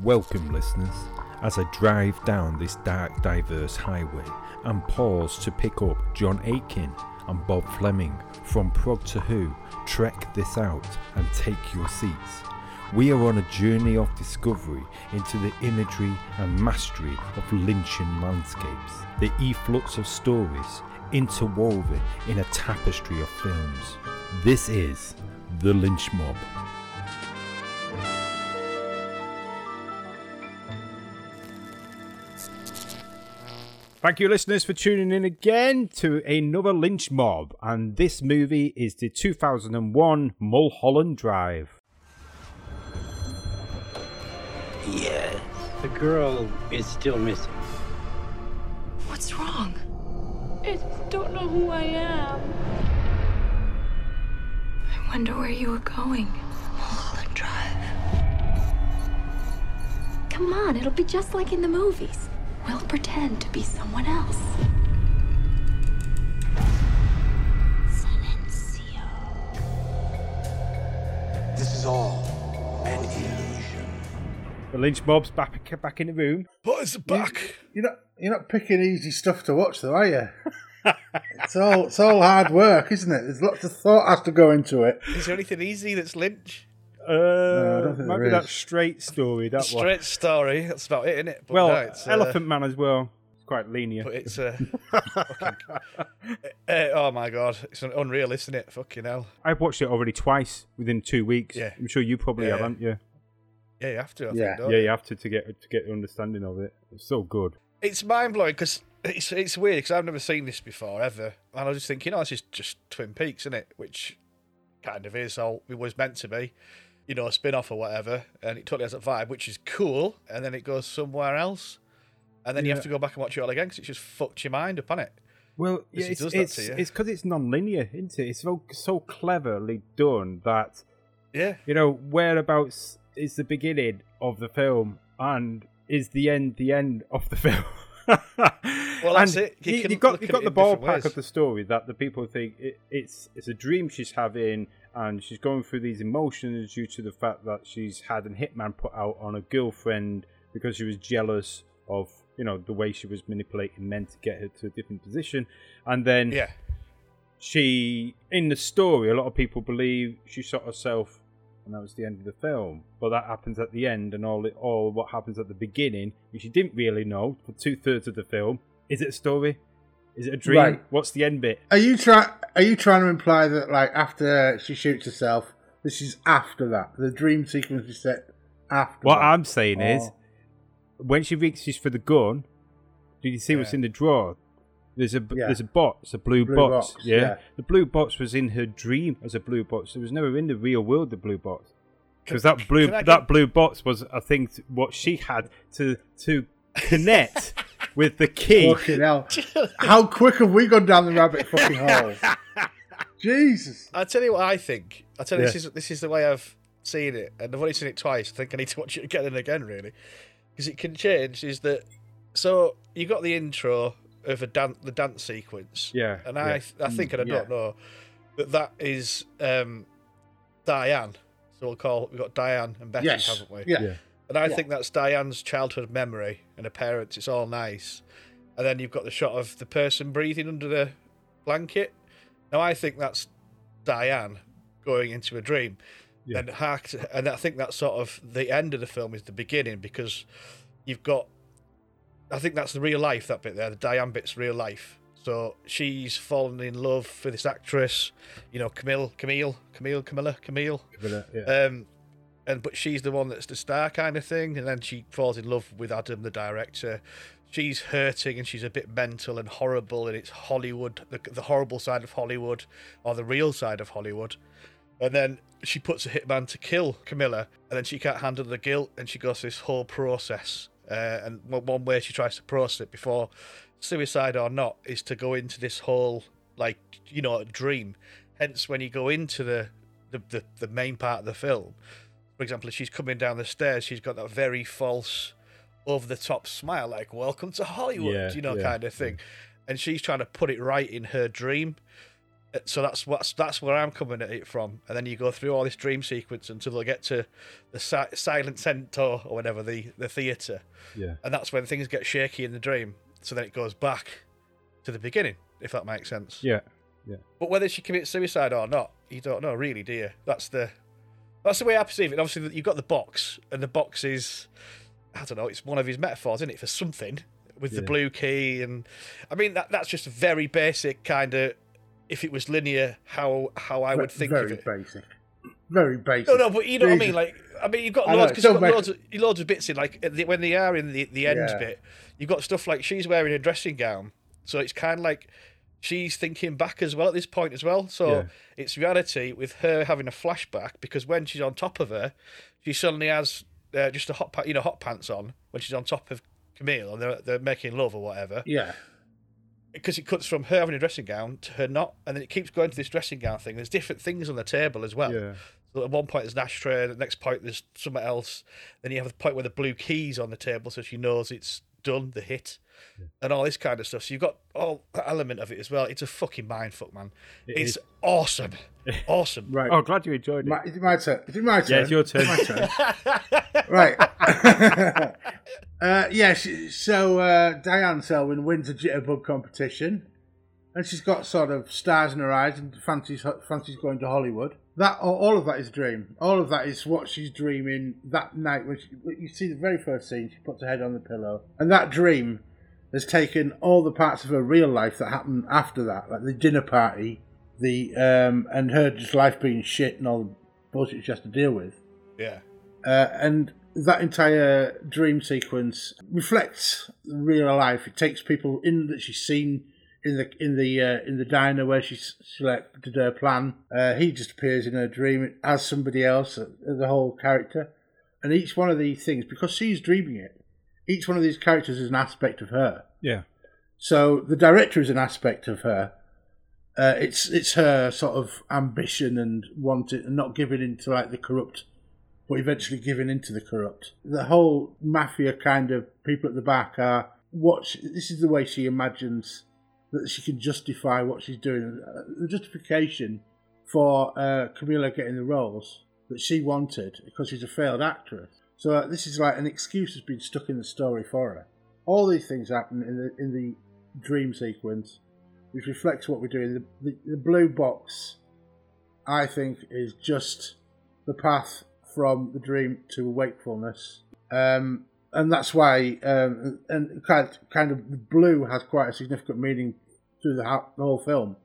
Welcome, listeners, as I drive down this dark, diverse highway and pause to pick up John Aiken and Bob Fleming from Prog to Who. Trek this out and take your seats. We are on a journey of discovery into the imagery and mastery of Lynchian landscapes, the efflux of stories interwoven in a tapestry of films. This is The Lynch Mob. Thank you, listeners, for tuning in again to another Lynch Mob. And this movie is the 2001 Mulholland Drive. Yeah. The girl is still missing. What's wrong? I just don't know who I am. I wonder where you were going. Mulholland Drive. Come on, it'll be just like in the movies. We'll pretend to be someone else. Silencio. This is all an illusion. The Lynch Mob's back, back in the room. What is the back? You're not you're not picking easy stuff to watch though, are you? it's all it's all hard work, isn't it? There's lots of thought has to go into it. Is there anything easy that's Lynch? Uh, I don't think might there that is. straight story. That one. Straight story. That's about it, isn't it? But Well, no, it's, uh, Elephant Man as well. It's quite linear. But it's uh, fucking, uh, oh my god, it's unreal, isn't it? Fucking hell. I've watched it already twice within two weeks. Yeah. I'm sure you probably Yeah, have, yeah. haven't you? Yeah, you have to. I Yeah. think, don't Yeah, you? you have to to get to get the understanding of it. It's so good. It's mind blowing because it's it's weird because I've never seen this before ever, and I was just thinking, oh, this is just Twin Peaks, isn't it? Which kind of is. All it was meant to be, you know, a spin off or whatever, and it totally has that vibe, which is cool. And then it goes somewhere else, and then you have to go back and watch it all again because it just fucked your mind up on it. Well, yeah, it's that it's it's because it's non-linear, isn't it? It's so so cleverly done that Yeah, you know whereabouts is the beginning of the film and is the end the end of the film. Well, that's And it. You You, got you got the ballpark of the story that the people think it, it's it's a dream she's having, and she's going through these emotions due to the fact that she's had a hitman put out on a girlfriend because she was jealous of you know the way she was manipulating men to get her to a different position, and then yeah, she in the story a lot of people believe she shot herself and that was the end of the film. But that happens at the end and all it all what happens at the beginning which you didn't really know for two-thirds of the film is it a story is it a dream Right. what's the end bit Are you try are you trying to imply that like after she shoots herself, this is after that? The dream sequence is set after what that? i'm saying is Oh. when she reaches for the gun did you see what's in the drawer there's a Yeah. there's a box, a blue, Blue box, box, yeah? yeah. The blue box was in her dream as a blue box. It was never in the real world. The blue box. because that blue can that get- blue box was I think what she had to to connect with the key. Fucking hell. How quick have we gone down the rabbit fucking hole? Jesus. I tell you what I think. I tell you this is this is the way I've seen it, and I've only seen it twice. I think I need to watch it again and again, really, because it can change. Is that so? You got the intro of a dan- the dance sequence, Yeah, and I yeah. I think, and I yeah. don't know, that that is um, Diane. So we'll call we've got Diane and Betty, Yes. haven't we? Yeah. Yeah. And I Yeah. think that's Diane's childhood memory and her parents. It's all nice. And then you've got the shot of the person breathing under the blanket. Now I think that's Diane going into a dream. Yeah. And hark to- and I think that's sort of the end of the film is the beginning because you've got I think that's the real life that bit there. The Diane bit's real life. So she's fallen in love for this actress, you know, Camille, Camille, Camille, Camilla, Camille. Yeah. Um, and but she's the one that's the star kind of thing, and then she falls in love with Adam, the director. She's hurting and she's a bit mental and horrible, and it's Hollywood, the, the horrible side of Hollywood, or the real side of Hollywood. And then she puts a hitman to kill Camilla, and then she can't handle the guilt, and she goes through this whole process. Uh, and one way she tries to process it before suicide or not is to go into this whole like you know dream. Hence, when you go into the the, the, the main part of the film, for example, if she's coming down the stairs, she's got that very false, over the top smile, like "Welcome to Hollywood," Yeah, you know, yeah, kind of thing. And she's trying to put it right in her dream. Uh, So that's what's that's where I'm coming at it from, and then you go through all this dream sequence until they get to the si- silent centaur or whatever the the theater, Yeah. and that's when things get shaky in the dream. So then it goes back to the beginning, if that makes sense. Yeah. Yeah. But whether she commits suicide or not, you don't know, really, do you? That's the that's the way I perceive it. Obviously, you've got the box, and the box is I don't know, it's one of his metaphors, isn't it, for something with the blue key, and I mean that that's just a very basic kind of. If it was linear, how how I would think very of it. Very basic. Very basic. No, no, but you know what I mean. Like, I mean, you've got I loads because you've got loads of, loads of bits in. Like the, when they are in the the end Yeah. bit, you've got stuff like she's wearing a dressing gown, so it's kind of like she's thinking back as well at this point as well. So Yeah. it's reality with her having a flashback because when she's on top of her, she suddenly has uh, just a hot pa- you know hot pants on when she's on top of Camille and they're they're making love or whatever yeah, because it cuts from her having a dressing gown to her not, and then it keeps going to this dressing gown thing. There's different things on the table as well. Yeah. So at one point there's an ashtray, the next point there's something else. Then you have the point where the blue keys on the table, so she knows it's done, the hit, and all this kind of stuff. So you've got all that element of it as well. It's a fucking mindfuck, man. it's is. awesome, awesome. right. Oh, glad you enjoyed it. My, is it my turn? Is it my turn? yeah, it's your turn. My turn. right. uh, yeah, she, so uh, Diane Selwyn wins a jitterbug competition, and she's got sort of stars in her eyes and fancies fancies going to Hollywood. That all of that is a dream. All of that is what she's dreaming that night when she, you see the very first scene. She puts her head on the pillow, and that dream has taken all the parts of her real life that happened after that, like the dinner party, the um, and her just life being shit and all the bullshit she has to deal with. Yeah, Uh, and that entire dream sequence reflects real life. It takes people in that she's seen in the in the uh, in the diner where she selected her plan. Uh, he just appears in her dream as somebody else, uh, the whole character. And each one of these things, because she's dreaming it, each one of these characters is an aspect of her. Yeah. So the director is an aspect of her. Uh, it's it's her sort of ambition and wanting and not giving into like the corrupt, but eventually giving into the corrupt. The whole mafia kind of people at the back are what she, this is the way she imagines that she can justify what she's doing. Uh, The justification for uh, Camilla getting the roles that she wanted because she's a failed actress. So uh, this is like an excuse has been stuck in the story for her. All these things happen in the in the dream sequence, which reflects what we're doing. The, the, the blue box, I think, is just the path from the dream to wakefulness, um, and that's why um, and kind kind of blue has quite a significant meaning through the, whole film.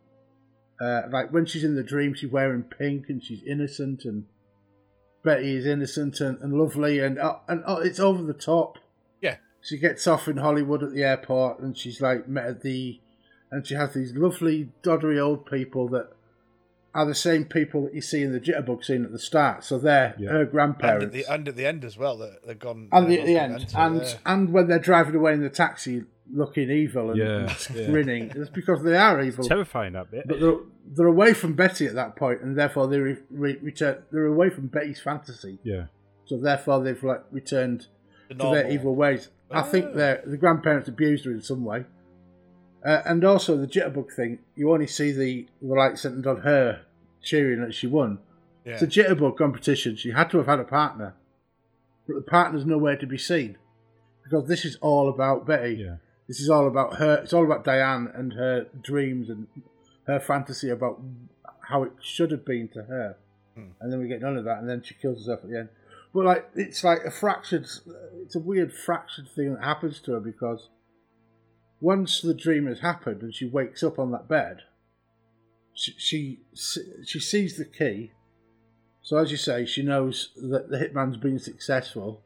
Uh, like when she's in the dream, she's wearing pink and she's innocent, and Betty is innocent and, and lovely, and uh, and uh, it's over the top. yeah, She gets off in Hollywood at the airport, and she's like met at the, and she has these lovely doddery old people that are the same people that you see in the jitterbug scene at the start. So they're Yeah. her and grandparents. at the and at the end as well. That they've gone and the, at the end, and yeah. and when they're driving away in the taxi, looking evil and, Yeah, and yeah. grinning, it's because they are evil. Terrifying that bit. But they're, they're away from Betty at that point, and therefore they re- re- return. They're away from Betty's fantasy, Yeah. so therefore they've like returned The to their evil ways. I think Ah. their the grandparents abused her in some way, uh, and also the jitterbug thing. You only see the the light centered on her cheering that she won. Yeah. It's a jitterbug competition. She had to have had a partner, but the partner's nowhere to be seen because this is all about Betty. Yeah. This is all about her. It's all about Diane and her dreams and her fantasy about how it should have been to her. Hmm. And then we get none of that, and then she kills herself at the end. But like, it's like a fractured. It's a weird fractured thing that happens to her because once the dream has happened and she wakes up on that bed, she she, she sees the key. So as you say, she knows that the hitman's been successful.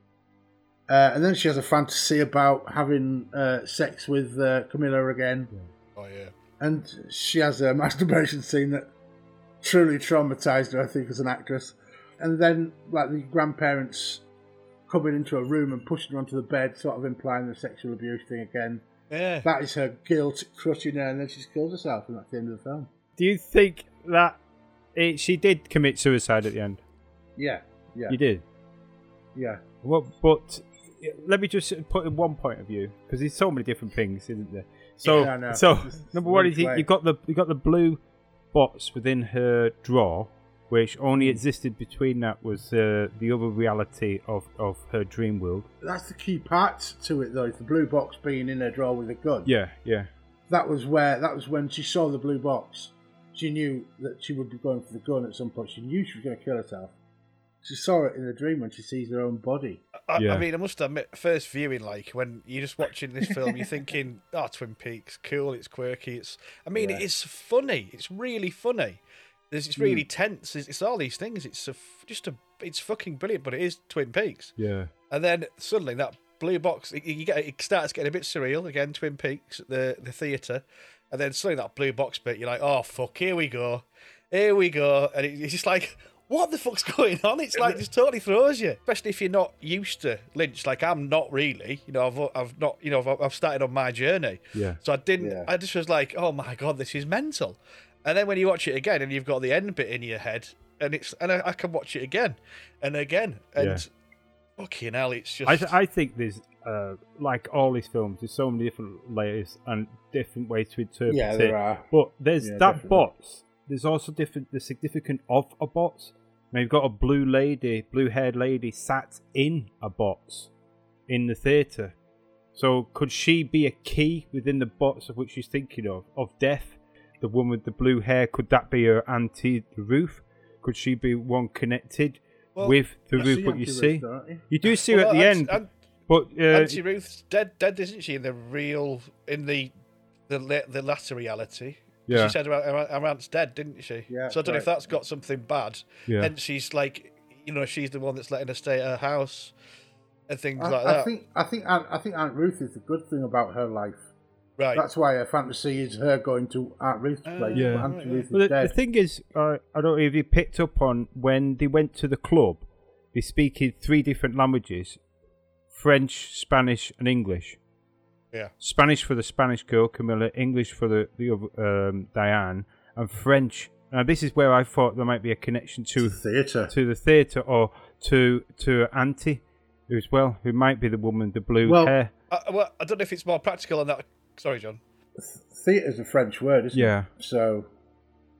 Uh, and then she has a fantasy about having uh, sex with uh, Camilla again. oh yeah. And she has a masturbation scene that truly traumatized her, I think, as an actress. And then, like, the grandparents coming into a room and pushing her onto the bed, sort of implying the sexual abuse thing again. Yeah. That is her guilt crushing her, and then she kills herself, and that's the end of the film. Do you think that it, she did commit suicide at the end? Yeah, yeah, You did. yeah. Well, but let me just put in one point of view because there's so many different things, isn't there? So, Yeah, know. so number one is you, you got the you got the blue box within her drawer, which only Hmm. existed between that was uh, the other reality of, of her dream world. That's the key part to it, though. Is the blue box being in her drawer with a gun. Yeah, yeah, That was where. That was when she saw the blue box. She knew that she would be going for the gun at some point. She knew she was going to kill herself. She saw it in a dream when she sees her own body. I, Yeah. I mean, I must admit, first viewing, like when you're just watching this film, you're thinking, "Oh, Twin Peaks, cool, it's quirky, it's." I mean, Yeah. it's funny. It's really funny. There's, it's really hmm. tense. It's, it's all these things. It's a, f- just a, it's fucking brilliant. But it is Twin Peaks. yeah. And then suddenly that blue box, it, you get, it starts getting a bit surreal again. Twin Peaks, at the the theatre, and then suddenly that blue box bit, you're like, oh fuck, here we go, here we go, and it, it's just like, what the fuck's going on? It's like just totally throws you, especially if you're not used to Lynch. Like I'm not really, you know, I've I've not, you know, I've, I've started on my journey, Yeah. so I didn't. Yeah. I just was like, oh my god, this is mental. And then when you watch it again, and you've got the end bit in your head, and it's and I, I can watch it again and again, and Yeah. fucking hell, it's just. I, th- I think there's uh, like all these films. There's so many different layers and different ways to interpret Yeah, it. there are. But there's Yeah, that definitely. bots. There's also different the significant of a bots. Now you've got a blue lady, blue haired lady sat in a box in the theatre. So could she be a key within the box of which she's thinking of? Of death? The woman with the blue hair, could that be her auntie the roof? Could she be one connected Well, with the roof what you see? You? Do see her at the Aunt- end, Aunt- but uh, Auntie Ruth's dead, dead, isn't she? In the real, in the the the latter reality. Yeah. She said her, her, her aunt's dead, didn't she? Yeah, So I don't know if that's got something bad. Yeah. And she's like, you know, she's the one that's letting her stay at her house and things I, like I think I think Aunt, I think Aunt Ruth is the good thing about her life. right. That's why her fantasy is her going to Aunt Ruth's Uh, place. Yeah. Aunt right, Ruth Well, is the, the thing is, uh, I don't know if you picked up on when they went to the club, they speak in three different languages French, Spanish, and English. Yeah. Spanish for the Spanish girl, Camilla, English for the, the other, um, Diane, and French. Now, this is where I thought there might be a connection to theatre. to the theatre or to to Auntie as well, who might be the woman with the blue Well- hair. I, well, I don't know if it's more practical on that. Sorry, John. Theatre is a French word, isn't Yeah. it? So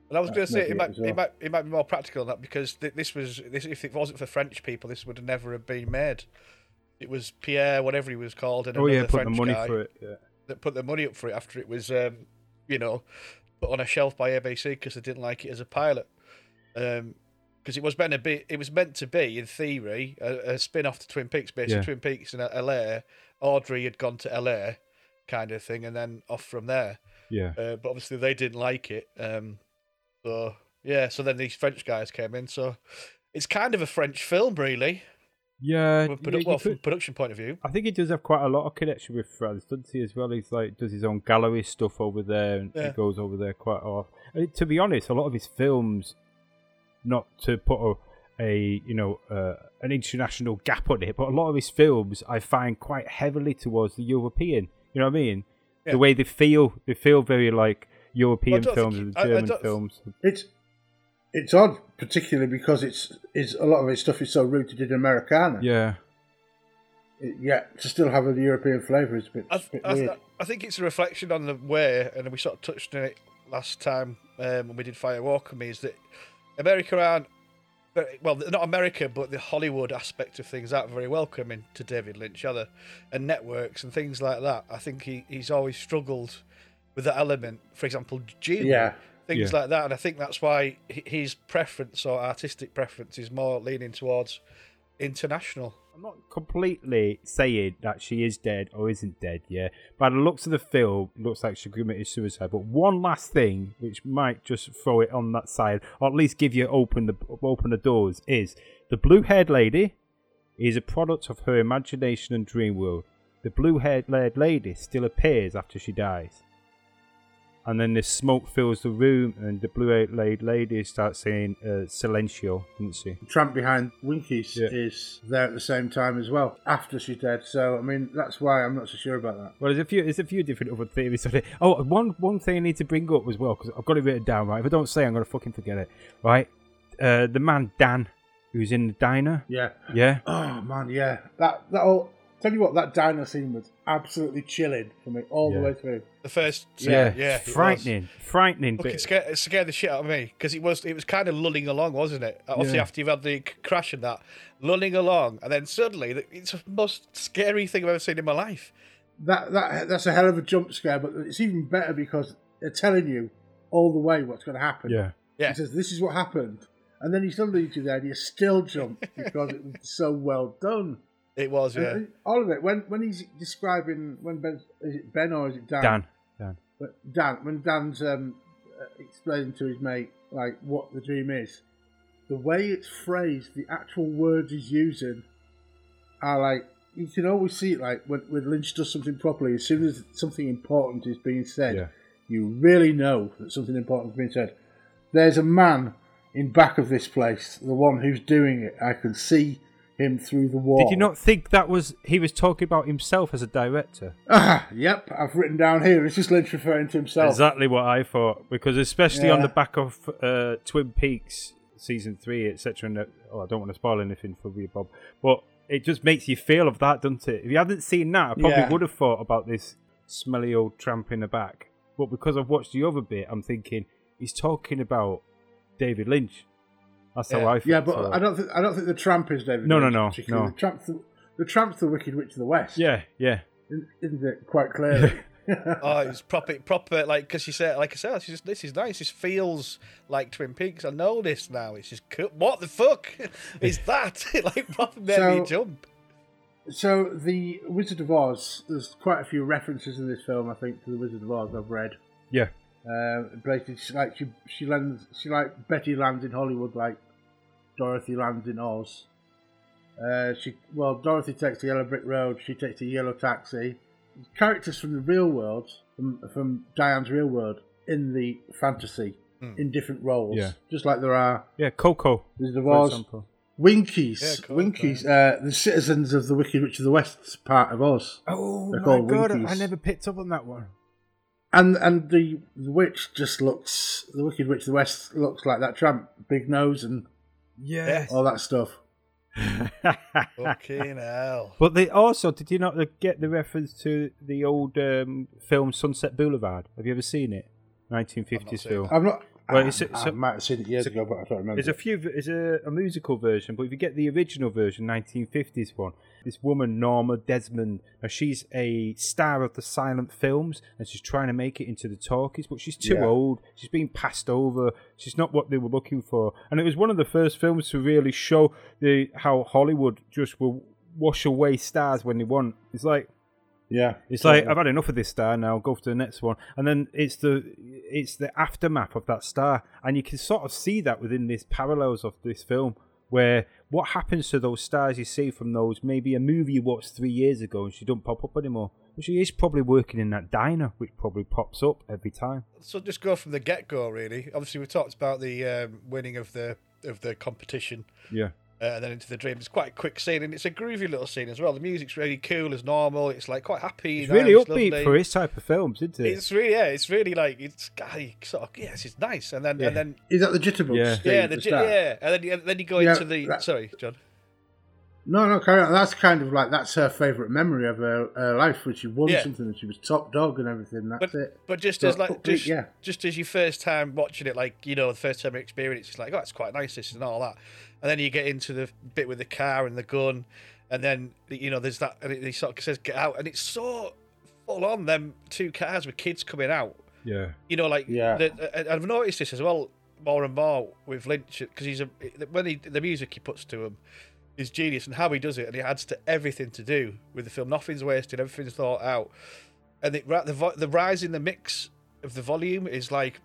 And I was going to say it it might, as well. it might it might be more practical on that because th- this was this if it wasn't for French people, this would have never have been made. It was Pierre, whatever he was called, and Oh yeah, put the French money guy for it. Yeah. that put the money up for it after it was, um, you know, put on a shelf by ABC because they didn't like it as a pilot. Because it was meant to be, it was meant to be in theory a, a spin off to Twin Peaks, basically Yeah. Twin Peaks in LA. Audrey had gone to LA, kind of thing, and then off from there. Yeah. Uh, but obviously they didn't like it. Um, so yeah, so then these French guys came in. So it's kind of a French film, really, Yeah. from, a produ- yeah, you well, from a production point of view. I think he does have quite a lot of connection with France, doesn't he? As well, he's like does his own gallery stuff over there, and he goes over there quite often. And to be honest, a lot of his films, not to put a, a you know uh, an international gap on it, but a lot of his films I find quite heavily towards the European. You know what I mean? Yeah. The way they feel, they feel very like European don't films think- and I- I German films. it's it's odd, particularly because it's it's a lot of his stuff is so rooted in Americana. Yeah, It- yeah, to still have a European flavour is a bit, I, bit I, weird. I think it's a reflection on the way, and we sort of touched on it last time um, when we did Fire Walk with Me, is that America aren't very, well, not America, but the Hollywood aspect of things aren't very welcoming to David Lynch, are they? And networks and things like that. I think he, he's always struggled with that element. For example, Dune, Yeah. Things Yeah. like that. And I think that's why his preference or artistic preference is more leaning towards international. I'm not completely saying that she is dead or isn't dead, yeah. By the looks of the film, it looks like she committed suicide. But one last thing, which might just throw it on that side, or at least give you open the open the doors, is the blue-haired lady is a product of her imagination and dream world. The blue-haired lady still appears after she dies. And then the smoke fills the room, and the blue-haired lady starts saying uh, "Silencio," doesn't she? The Tramp Behind Winkies Yeah. is there at the same time as well after she's dead. So I mean that's why I'm not so sure about that. Well, there's a few, there's a few different other theories on it. Oh, one one thing I need to bring up as well because I've got it written down. Right, if I don't say, I'm gonna fucking forget it. Right, uh, the man Dan, who's in the diner. Yeah. Yeah, Oh man, yeah. That that whole Tell you what, that diner scene was absolutely chilling for me all Yeah. the way through. The first, Yeah, yeah, it frightening, frightening Look, it scared, it scared the shit out of me because it was it was kind of lulling along, wasn't it? Uh, obviously, Yeah. after you've had the crash and that, lulling along, and then suddenly it's the most scary thing I've ever seen in my life. That that that's a hell of a jump scare, but it's even better because they're telling you all the way what's going to happen. Yeah, Yeah, He says, "This is what happened," and then he still leads you there, and you still jump because it was so well done. It was. Yeah, all of it. When when he's describing when Ben is it Ben or is it Dan? Dan, Dan. But Dan, when Dan's um, uh, explaining to his mate like what the dream is, the way it's phrased, the actual words he's using are like you can always see it. Like when, when Lynch does something properly, as soon as something important is being said, Yeah. you really know that something important is being said. There's a man in back of this place, the one who's doing it. I can see him through the wall. Did you not think that was he was talking about himself as a director? Ah, yep, I've written down here. It's just Lynch referring to himself. Exactly what I thought, because especially on the back of uh, Twin Peaks season three, etc. And oh, I don't want to spoil anything for you, Bob, but it just makes you feel of that, doesn't it? If you hadn't seen that, I probably Yeah. would have thought about this smelly old tramp in the back. But because I've watched the other bit, I'm thinking he's talking about David Lynch. That's how Yeah. I feel. Yeah, but I don't think I don't think the tramp is David. No, no, Lynch no, particularly. no. The tramp's the, the tramp's the Wicked Witch of the West. Yeah, yeah. isn't isn't it? Quite clearly. oh, it's proper, proper. Like because you said, like I said, this is, this is nice. This feels like Twin Peaks. I know this now. It's just cool. what the fuck is that? like proper made me jump. so the Wizard of Oz. There's quite a few references in this film. I think to the Wizard of Oz. I've read. Yeah. Uh, basically, she, like she she lands she like Betty lands in Hollywood, like Dorothy lands in Oz. Uh, she well, Dorothy takes the yellow brick road. She takes the yellow taxi. Characters from the real world, from, from Diane's real world, in the fantasy, in different roles. Yeah. Just like there are Yeah, Coco, of for Oz. Winkies, Yeah, cool, Winkies, uh, the citizens of the Wicked Witch of the West part of Oz. Oh my god, I never picked up on that one. And and the, the witch just looks the Wicked Witch of the West looks like that tramp, big nose and Yes. all that stuff. Fucking hell. But they also did you not get the reference to the old um, film Sunset Boulevard? Have you ever seen it? 1950s film. I'm not. Well, I, it's a- I so- might have seen it years it's ago, but I don't remember. There's a few. There's a, a musical version, but if you get the original version, 1950s one, this woman Norma Desmond, now she's a star of the silent films, and she's trying to make it into the talkies, but she's too Yeah. old. She's being passed over. She's not what they were looking for, and it was one of the first films to really show the how Hollywood just will wash away stars when they want. It's like yeah, it's like I've had enough of this star now. Go for the next one, and then it's the it's the aftermath of that star, and you can sort of see that within these parallels of this film, where what happens to those stars you see from those maybe a movie you watched three years ago and she don't pop up anymore. But she is probably working in that diner, which probably pops up every time. So just go from the get go, really. Obviously, we talked about the um, winning of the of the competition, Yeah, uh, and then into the dream. It's quite a quick scene, and it's a groovy little scene as well. The music's really cool as normal. It's like quite happy. it's really nice, upbeat lovely. for his type of films, isn't it? It's really yeah. It's really like it's guy sort of yes. It's nice, and then Yeah. and then is that the jitterbug? Yeah. scene yeah, the, the yeah, and then and then you go Yeah, into the that- sorry, John. No, no. That's kind of like that's her favourite memory of her, her life when she won Yeah. something and she was top dog and everything. That's But, it. but just So, as like upbeat, just, yeah. just as your first time watching it, like you know, the first time experience, it's like oh, it's quite nice, this and all that, and then you get into the bit with the car and the gun, and then you know there's that, and he sort of says get out, and it's so full on them two cars with kids coming out, yeah, you know, like Yeah. the, and I've noticed this as well more and more with Lynch because he's a when he the music he puts to him is genius and how he does it and it adds to everything to do with the film. Nothing's wasted, everything's thought out, and it, the the rise in the mix of the volume is like,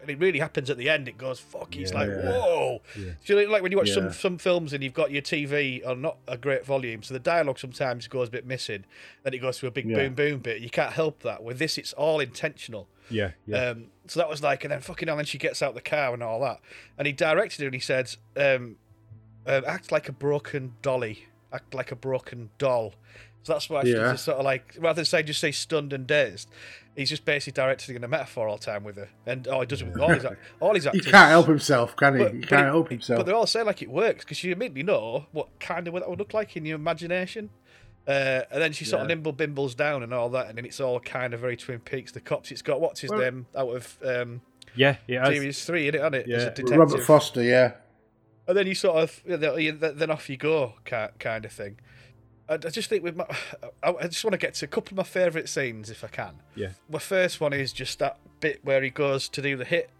and it really happens at the end. It goes fuck. It's Yeah. like Yeah. whoa. Do you know, like when you watch Yeah. some some films and you've got your TV on not a great volume, so the dialogue sometimes goes a bit missing. Then it goes to a big Yeah. boom boom bit. You can't help that. With this, it's all intentional. yeah, yeah. Um, so that was like, and then fucking hell, then she gets out the car and all that. And he directed her and he said, um, um, act like a broken dolly, act like a broken doll. So that's why it's Yeah. sort of like, rather than say just say stunned and dazed, he's just basically directing in a metaphor all the time with her. And oh, he does it with all his, act- all his He actors. can't help himself, can he? But- he but can't it- help himself. But they're all say like it works because you immediately know what kind of what that would look like in your imagination. Uh, and then she sort of nimble bimbles down and all that, and then it's all kind of very Twin Peaks. The cops, it's got what's his Well- name out of um, Yeah, yeah. series three, in it, hasn't it? As a Yeah. Robert Forster, yeah. And then you sort of, you know, then off you go, ki- kind of thing. I just think with my, I just want to get to a couple of my favourite scenes if I can. Yeah. My first one is just that bit where he goes to do the hit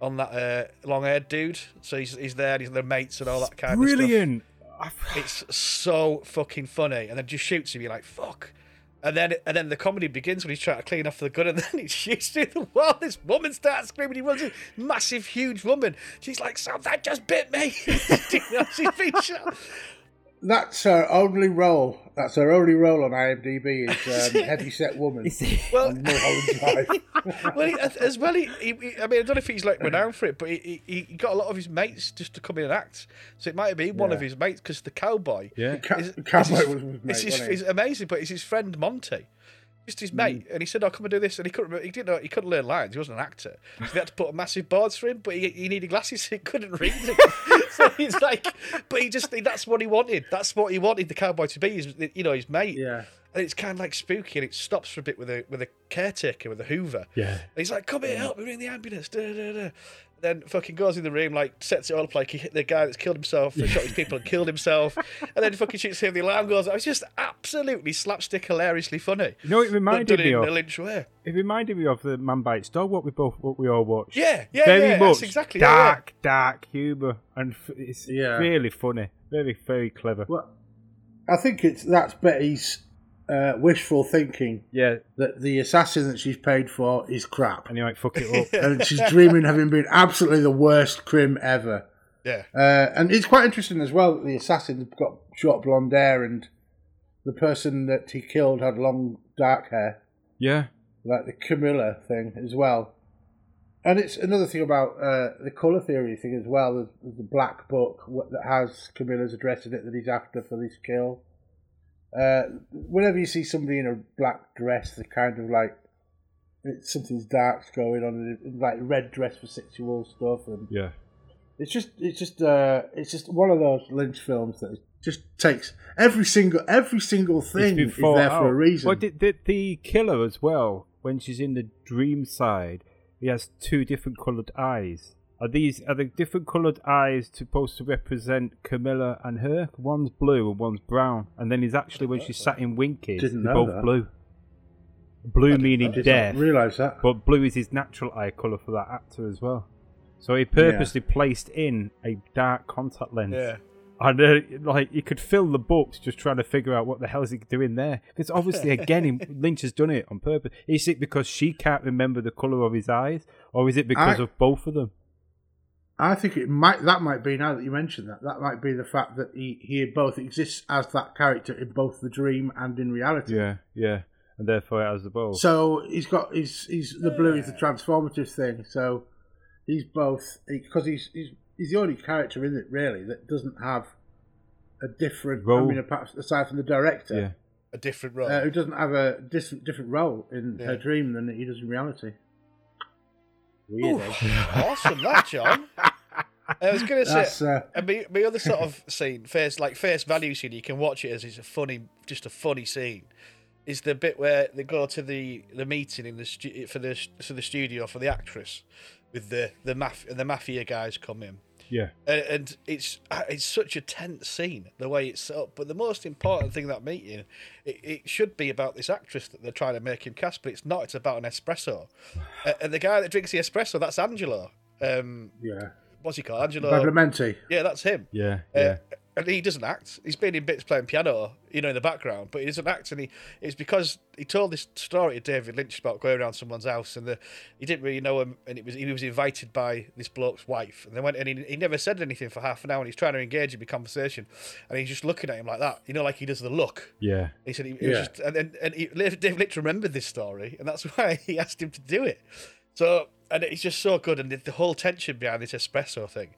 on that uh, long-haired dude. So he's he's there, he's their mates and all that kind of stuff. Brilliant. It's so fucking funny, and then just shoots him. You're like, fuck. And then and then the comedy begins when he's trying to clean off the gun, and then he shoots through the wall. This woman starts screaming. He runs in, massive, huge woman. She's like, "Sam, that just bit me." You know, She's been shot. That's her only role. That's her only role on IMDb is um, heavy set woman Well, on Mulholland Drive. well, as well, he, he, he- I mean, I don't know if he's like renowned for it, but he, he, he got a lot of his mates just to come in and act. So it might have been one of his mates because the cowboy. Yeah. Ca- is- Cowboy is his- was his mate, is his- wasn't he? is amazing, but it's his friend Monty. Just his mm. mate, and he said, "I'll come and do this," and he couldn't. remember- He didn't know. He couldn't learn lines. He wasn't an actor, so they had to put a massive boards for him. But he, he needed glasses, so he couldn't read them. so he's like, but he just that's what he wanted. That's what he wanted the cowboy to be. His, you know, his mate. Yeah. And it's kind of like spooky, and it stops for a bit with a with a caretaker with a Hoover. Yeah. And he's like, "Come here, help me ring the ambulance." Da, da, da. Then fucking goes in the room, like sets it all up like he hit the guy that's killed himself, and shot his people and killed himself, and then fucking shoots him. The alarm goes. off. was just absolutely slapstick, hilariously funny. You know, what it But reminded done me in of. a Lynch way. It reminded me of the Man Bites Dog. What we both, what we all watched. Yeah, yeah, very yeah. much That's exactly yeah, yeah. dark, dark humour, and f- it's Yeah. really funny, very, very clever. Well, I think it's that's Betty's uh, wishful thinking Yeah, that the assassin that she's paid for is crap, and you might fuck it up. and she's dreaming of having been absolutely the worst crim ever. Yeah, Uh, and it's quite interesting as well that the assassin's got short blonde hair, and the person that he killed had long dark hair, yeah, like the Camilla thing as well. And it's another thing about uh, the colour theory thing as well. There's, there's a black book that has Camilla's address in it that he's after for this kill. Uh, whenever you see somebody in a black dress, they're kind of like it's something's dark's going on, and like red dress for sexual stuff, and yeah. it's just it's just uh, it's just one of those Lynch films that just takes every single every single thing is there for a reason. Well, the, the, the killer as well, when she's in the dream side, he has two different coloured eyes. Are these are the different coloured eyes supposed to represent Camilla and her? One's blue and one's brown, and then he's actually when she's sat in winking, Didn't they're know both that. blue. Blue meaning Did death, not realise that. but blue is his natural eye colour for that actor as well. So he purposely placed in a dark contact lens. yeah. And uh, like you could fill the books just trying to figure out what the hell is he doing there. Because obviously, again, he- Lynch has done it on purpose. Is it because she can't remember the color of his eyes, or is it because I- of both of them? I think it might that might be now that you mentioned that that might be the fact that he he both exists as that character in both the dream and in reality. Yeah, yeah, and therefore it has the both. So he's got he's he's the blue is the transformative thing. So he's both because he's he's he's the only character in it really that doesn't have a different. Role. I mean, perhaps aside from the director, yeah, A different role. uh, who doesn't have a different different role in Yeah. her dream than he does in reality. Weird. awesome, that John. I was gonna say. That's uh, And my, my other sort of scene, face like face value scene, you can watch it as it's a funny, just a funny scene. Is the bit where they go to the, the meeting in the stu- for the for the studio for the actress, with the the maf- and the mafia guys come in, yeah, and, and it's uh, it's such a tense scene the way it's set up. But the most important thing that meeting, it, it should be about this actress that they're trying to make him cast, but it's not. It's about an espresso, uh, and the guy that drinks the espresso, that's Angelo. Um, yeah. what's he called? Angelo. Badalamenti. Yeah, that's him. yeah, Uh, yeah. And he doesn't act. He's been in bits playing piano, you know, in the background, but he doesn't act. And he it's because he told this story to David Lynch about going around someone's house, and the, he didn't really know him, and it was he was invited by this bloke's wife, and they went, and he, he never said anything for half an hour, and he's trying to engage him in conversation, and he's just looking at him like that, you know, like he does the look. yeah. He said, he, it was Yeah. just, and and, and he, David Lynch remembered this story, and that's why he asked him to do it. So, and it's just so good, and the, the whole tension behind this espresso thing,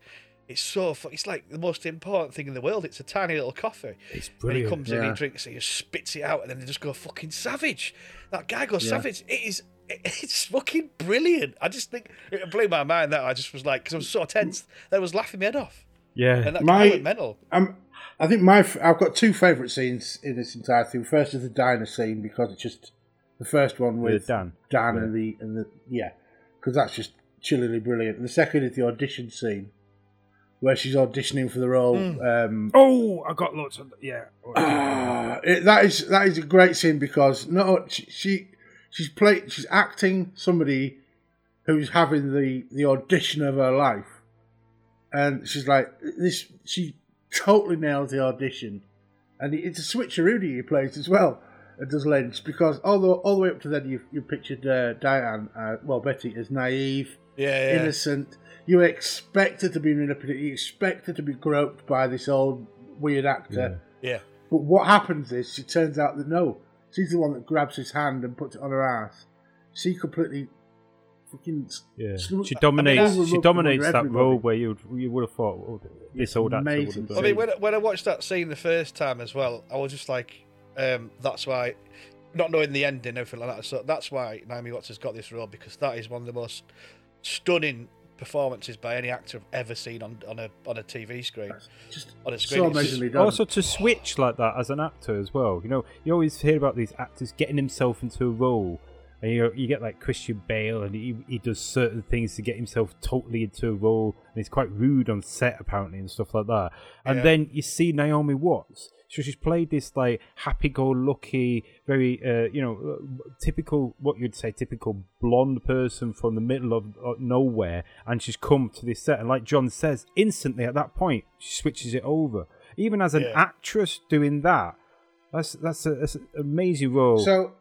it's so fu- It's like the most important thing in the world. It's a tiny little coffee. It's And he brilliant. comes in, he drinks it, he just spits it out, and then they just go fucking savage. That guy goes Yeah. savage. It is. it- It's fucking brilliant. I just think it blew my mind that I just was like, because I was so tense, that I was laughing my head off, Yeah, and that My- guy went mental. I'm I think my I've got two favourite scenes in this entire thing. First is the diner scene because it's just the first one with, With Dan. Dan Yeah. and the and the yeah, because that's just chillingly brilliant. And the second is the audition scene where she's auditioning for the role. Um, Oh, I got lots of yeah. Ah, it, that is that is a great scene because no, she, she she's play she's acting somebody who's having the the audition of her life, and she's like this. She totally nails the audition, and it's a switcheroo he plays as well. It does Lynch because although all the way up to then you you pictured uh, Diane, uh, well Betty as naive, Yeah, yeah. innocent. You expect her to be manipulated. You expect her to be groped by this old weird actor. Yeah. But what happens is, she turns out that no, she's the one that grabs his hand and puts it on her ass. She completely fucking Yeah, sl- she dominates. overlooked she dominates that everybody. role where you would, you would have thought oh, this It's old actor would amazing have to I mean, when, when I watched that scene the first time as well, I was just like, um, that's why, not knowing the ending and everything like that. So that's why Naomi Watts has got this role because that is one of the most stunning performances by any actor I've ever seen on, on a on a TV screen. Just On a screen, so it's just- amazingly done. Also, to switch like that as an actor as well. You know, you always hear about these actors getting himself into a role, and you you get like Christian Bale, and he he does certain things to get himself totally into a role, and he's quite rude on set apparently and stuff like that. And Yeah. then you see Naomi Watts. So she's played this like happy-go-lucky, very uh, you know uh, typical what you'd say typical blonde person from the middle of, of nowhere, and she's come to this set, and like John says, instantly at that point she switches it over. Even as an Yeah. actress doing that, that's that's, a, that's an amazing role. So,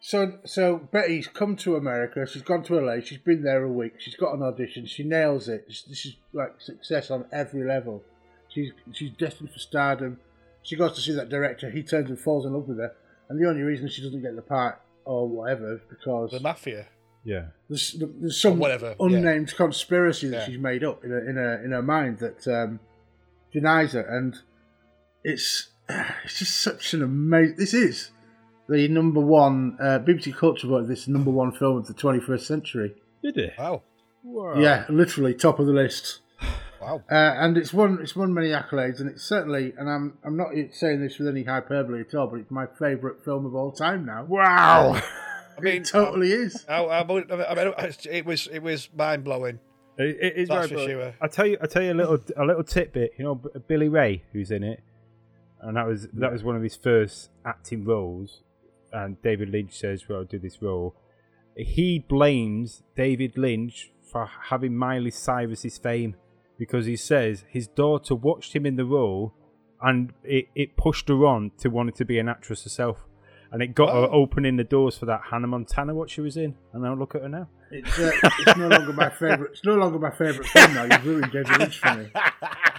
so, so Betty's come to America. She's gone to LA. She's been there a week. She's got an audition. She nails it. This is like success on every level. She's she's destined for stardom. She goes to see that director. He turns and falls in love with her. And the only reason she doesn't get the part or whatever is because the mafia. yeah, there's, there's some whatever, yeah. unnamed conspiracy that Yeah. she's made up in her, in her in her mind that um, denies her, and it's it's just such an amazing. This is the number one uh, BBC Culture voted this number one film of the 21st century. did it? Wow, Yeah, literally top of the list. wow. Uh, and it's won it's won many accolades, and it's certainly, and I'm I'm not saying this with any hyperbole at all, but it's my favourite film of all time now. Wow. I mean, It totally is. I, I, I mean, it was it was mind blowing. It, it is That's right, for but sure. I tell you, I tell you a little, a little tidbit. You know, Billy Ray, who's in it, and that was that was one of his first acting roles. And David Lynch says, "Well, I'll do this role." He blames David Lynch for having Miley Cyrus's fame because he says his daughter watched him in the role, and it, it pushed her on to wanting to be an actress herself. And it got her opening the doors for that Hannah Montana, what she was in. And now look at her now. It's, uh, it's no longer my favourite. It's no longer my favourite film now. You've ruined David Lynch for me.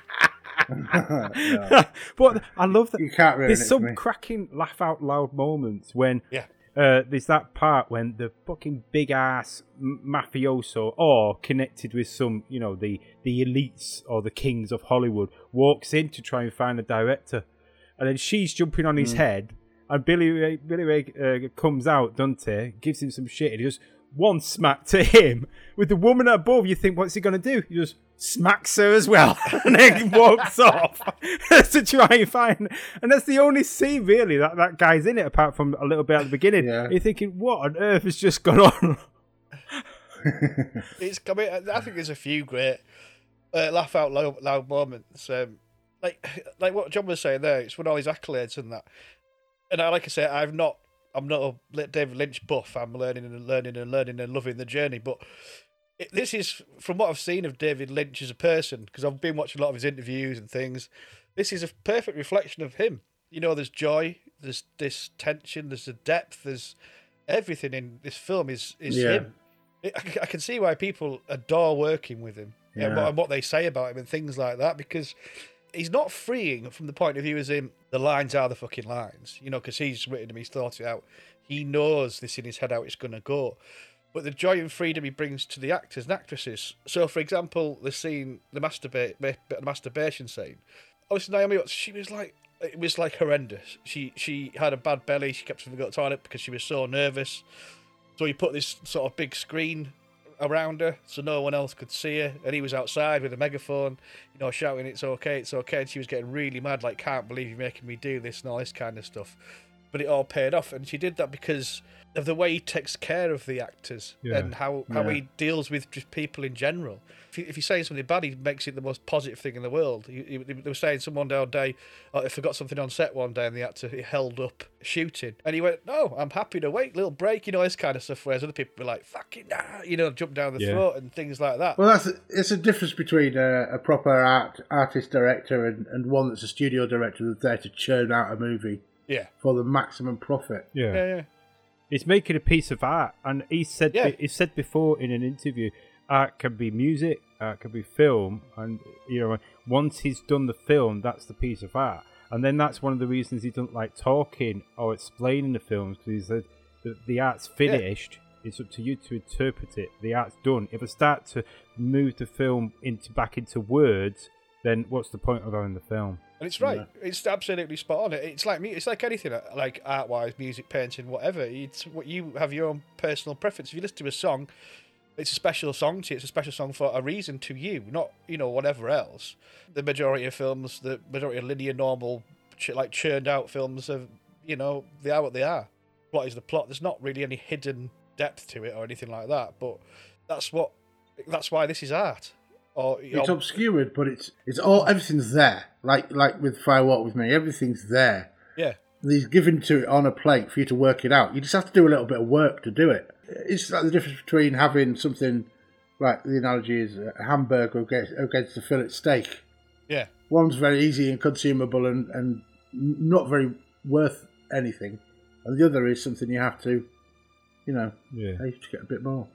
No. but I love that. You can't ruin There's it some me. cracking laugh out loud moments when Yeah. uh, there's that part when the fucking big ass mafioso or connected with some, you know, the the elites or the kings of Hollywood walks in to try and find the director, and then she's jumping on Mm. his head, and Billy Ray, Billy Ray uh, comes out, Dante gives him some shit, and he just one smack to him with the woman above. You think, what's he gonna do? He just smacks her as well, and then he walks off to try and find. And that's the only scene really that that guy's in it, apart from a little bit at the beginning. Yeah. You're thinking, what on earth has just gone on? It's I mean, I think there's a few great uh, laugh out loud, loud moments. Um, like like what John was saying there, it's with all his accolades and that. And I, like I say, I've not, I'm not a David Lynch buff. I'm learning and learning and learning and loving the journey. But it, this is from what I've seen of David Lynch as a person, because I've been watching a lot of his interviews and things. This is a perfect reflection of him. You know, there's joy, there's this tension, there's a depth, there's everything in this film is is Yeah. him. I, I can see why people adore working with him and, what, and what they say about him and things like that because he's not freeing from the point of view as in the lines are the fucking lines, you know, because he's written them, he's thought it out. He knows this in his head how it's going to go. But the joy and freedom he brings to the actors and actresses. So, for example, the scene, the the masturbation scene. Obviously, Naomi, Watts, she was like, it was like horrendous. She she had a bad belly. She kept having to go to the toilet because she was so nervous. So he put this sort of big screen around her, so no one else could see her. And he was outside with a megaphone, you know, shouting, "It's okay, it's okay." And she was getting really mad, like, "Can't believe you're making me do this," and all this kind of stuff. But it all paid off, and she did that because of the way he takes care of the actors Yeah. and how, how Yeah. he deals with just people in general. If, you, if you say something bad, he makes it the most positive thing in the world. He, he, they were saying someone one day, oh, I forgot something on set one day, and the actor held up shooting, and he went, "No, I'm happy to wait, little break," you know, this kind of stuff. Whereas other people were like, "Fucking nah," you know, jump down the Yeah. throat and things like that. Well, that's it's a difference between a, a proper art artist director and, and one that's a studio director that's there to churn out a movie yeah, for the maximum profit. Yeah. yeah, yeah. It's making a piece of art, and he said Yeah. he said before in an interview, art can be music, art can be film, and you know once he's done the film, that's the piece of art, and then that's one of the reasons he doesn't like talking or explaining the films because he said that the art's finished. It's up to you to interpret it. The art's done. If I start to move the film into back into words, then what's the point of having the film? And it's right. It's absolutely spot on. It's like me. It's like anything, uh, like art wise, music, painting, whatever. It's what you have your own personal preference. If you listen to a song, it's a special song to you. It's a special song for a reason to you, not you know whatever else. The majority of films, the majority of linear, normal, like churned out films, are you know they are what they are. Plot is the plot. There's not really any hidden depth to it or anything like that. But that's what. That's why this is art. Or It's obscured, but it's it's all everything's there. Like like with Fire Walk with Me, everything's there. yeah. He's given to it on a plate for you to work it out. You just have to do a little bit of work to do it. It's like the difference between having something like the analogy is a hamburger against, against a fillet steak. Yeah. One's very easy and consumable and, and not very worth anything, and the other is something you have to, you know, Yeah. pay to get a bit more.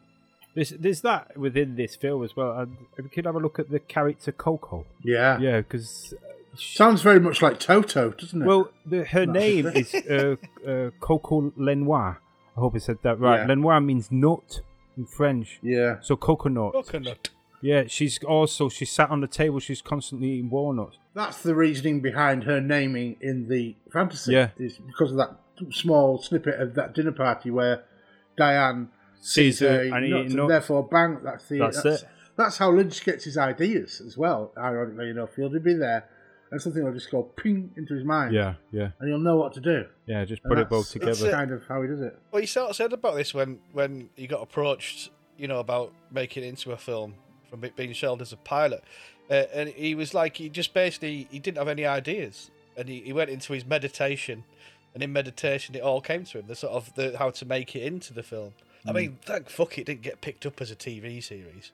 There's, there's that within this film as well. And we could have a look at the character Coco. Yeah. Yeah, because Sounds very much like Toto, doesn't it? well, the, her That's name is uh, uh, Coco Lenoir. I hope I said that right. Yeah. Lenoir means nut in French, yeah. so coconut. Coconut. Yeah, she's also she sat on the table. She's constantly eating walnuts. That's the reasoning behind her naming in the fantasy. Yeah. Is because of that small snippet of that dinner party where Diane Sees her and eating and nuts. therefore bank. That's the. That's That's, it. that's how Lynch gets his ideas as well. Ironically enough, he'll be there, and something will just go ping into his mind. Yeah, yeah, And he'll know what to do. yeah. Just And put it that's- both That's together. kind of how he does it. Well, you sort of said about this when when you got approached, you know, about making it into a film from it being shelved as a pilot, uh, and he was like, he just basically he didn't have any ideas, and he, he went into his meditation, and in meditation it all came to him, the sort of the how to make it into the film. I mean, thank fuck it didn't get picked up as a TV series,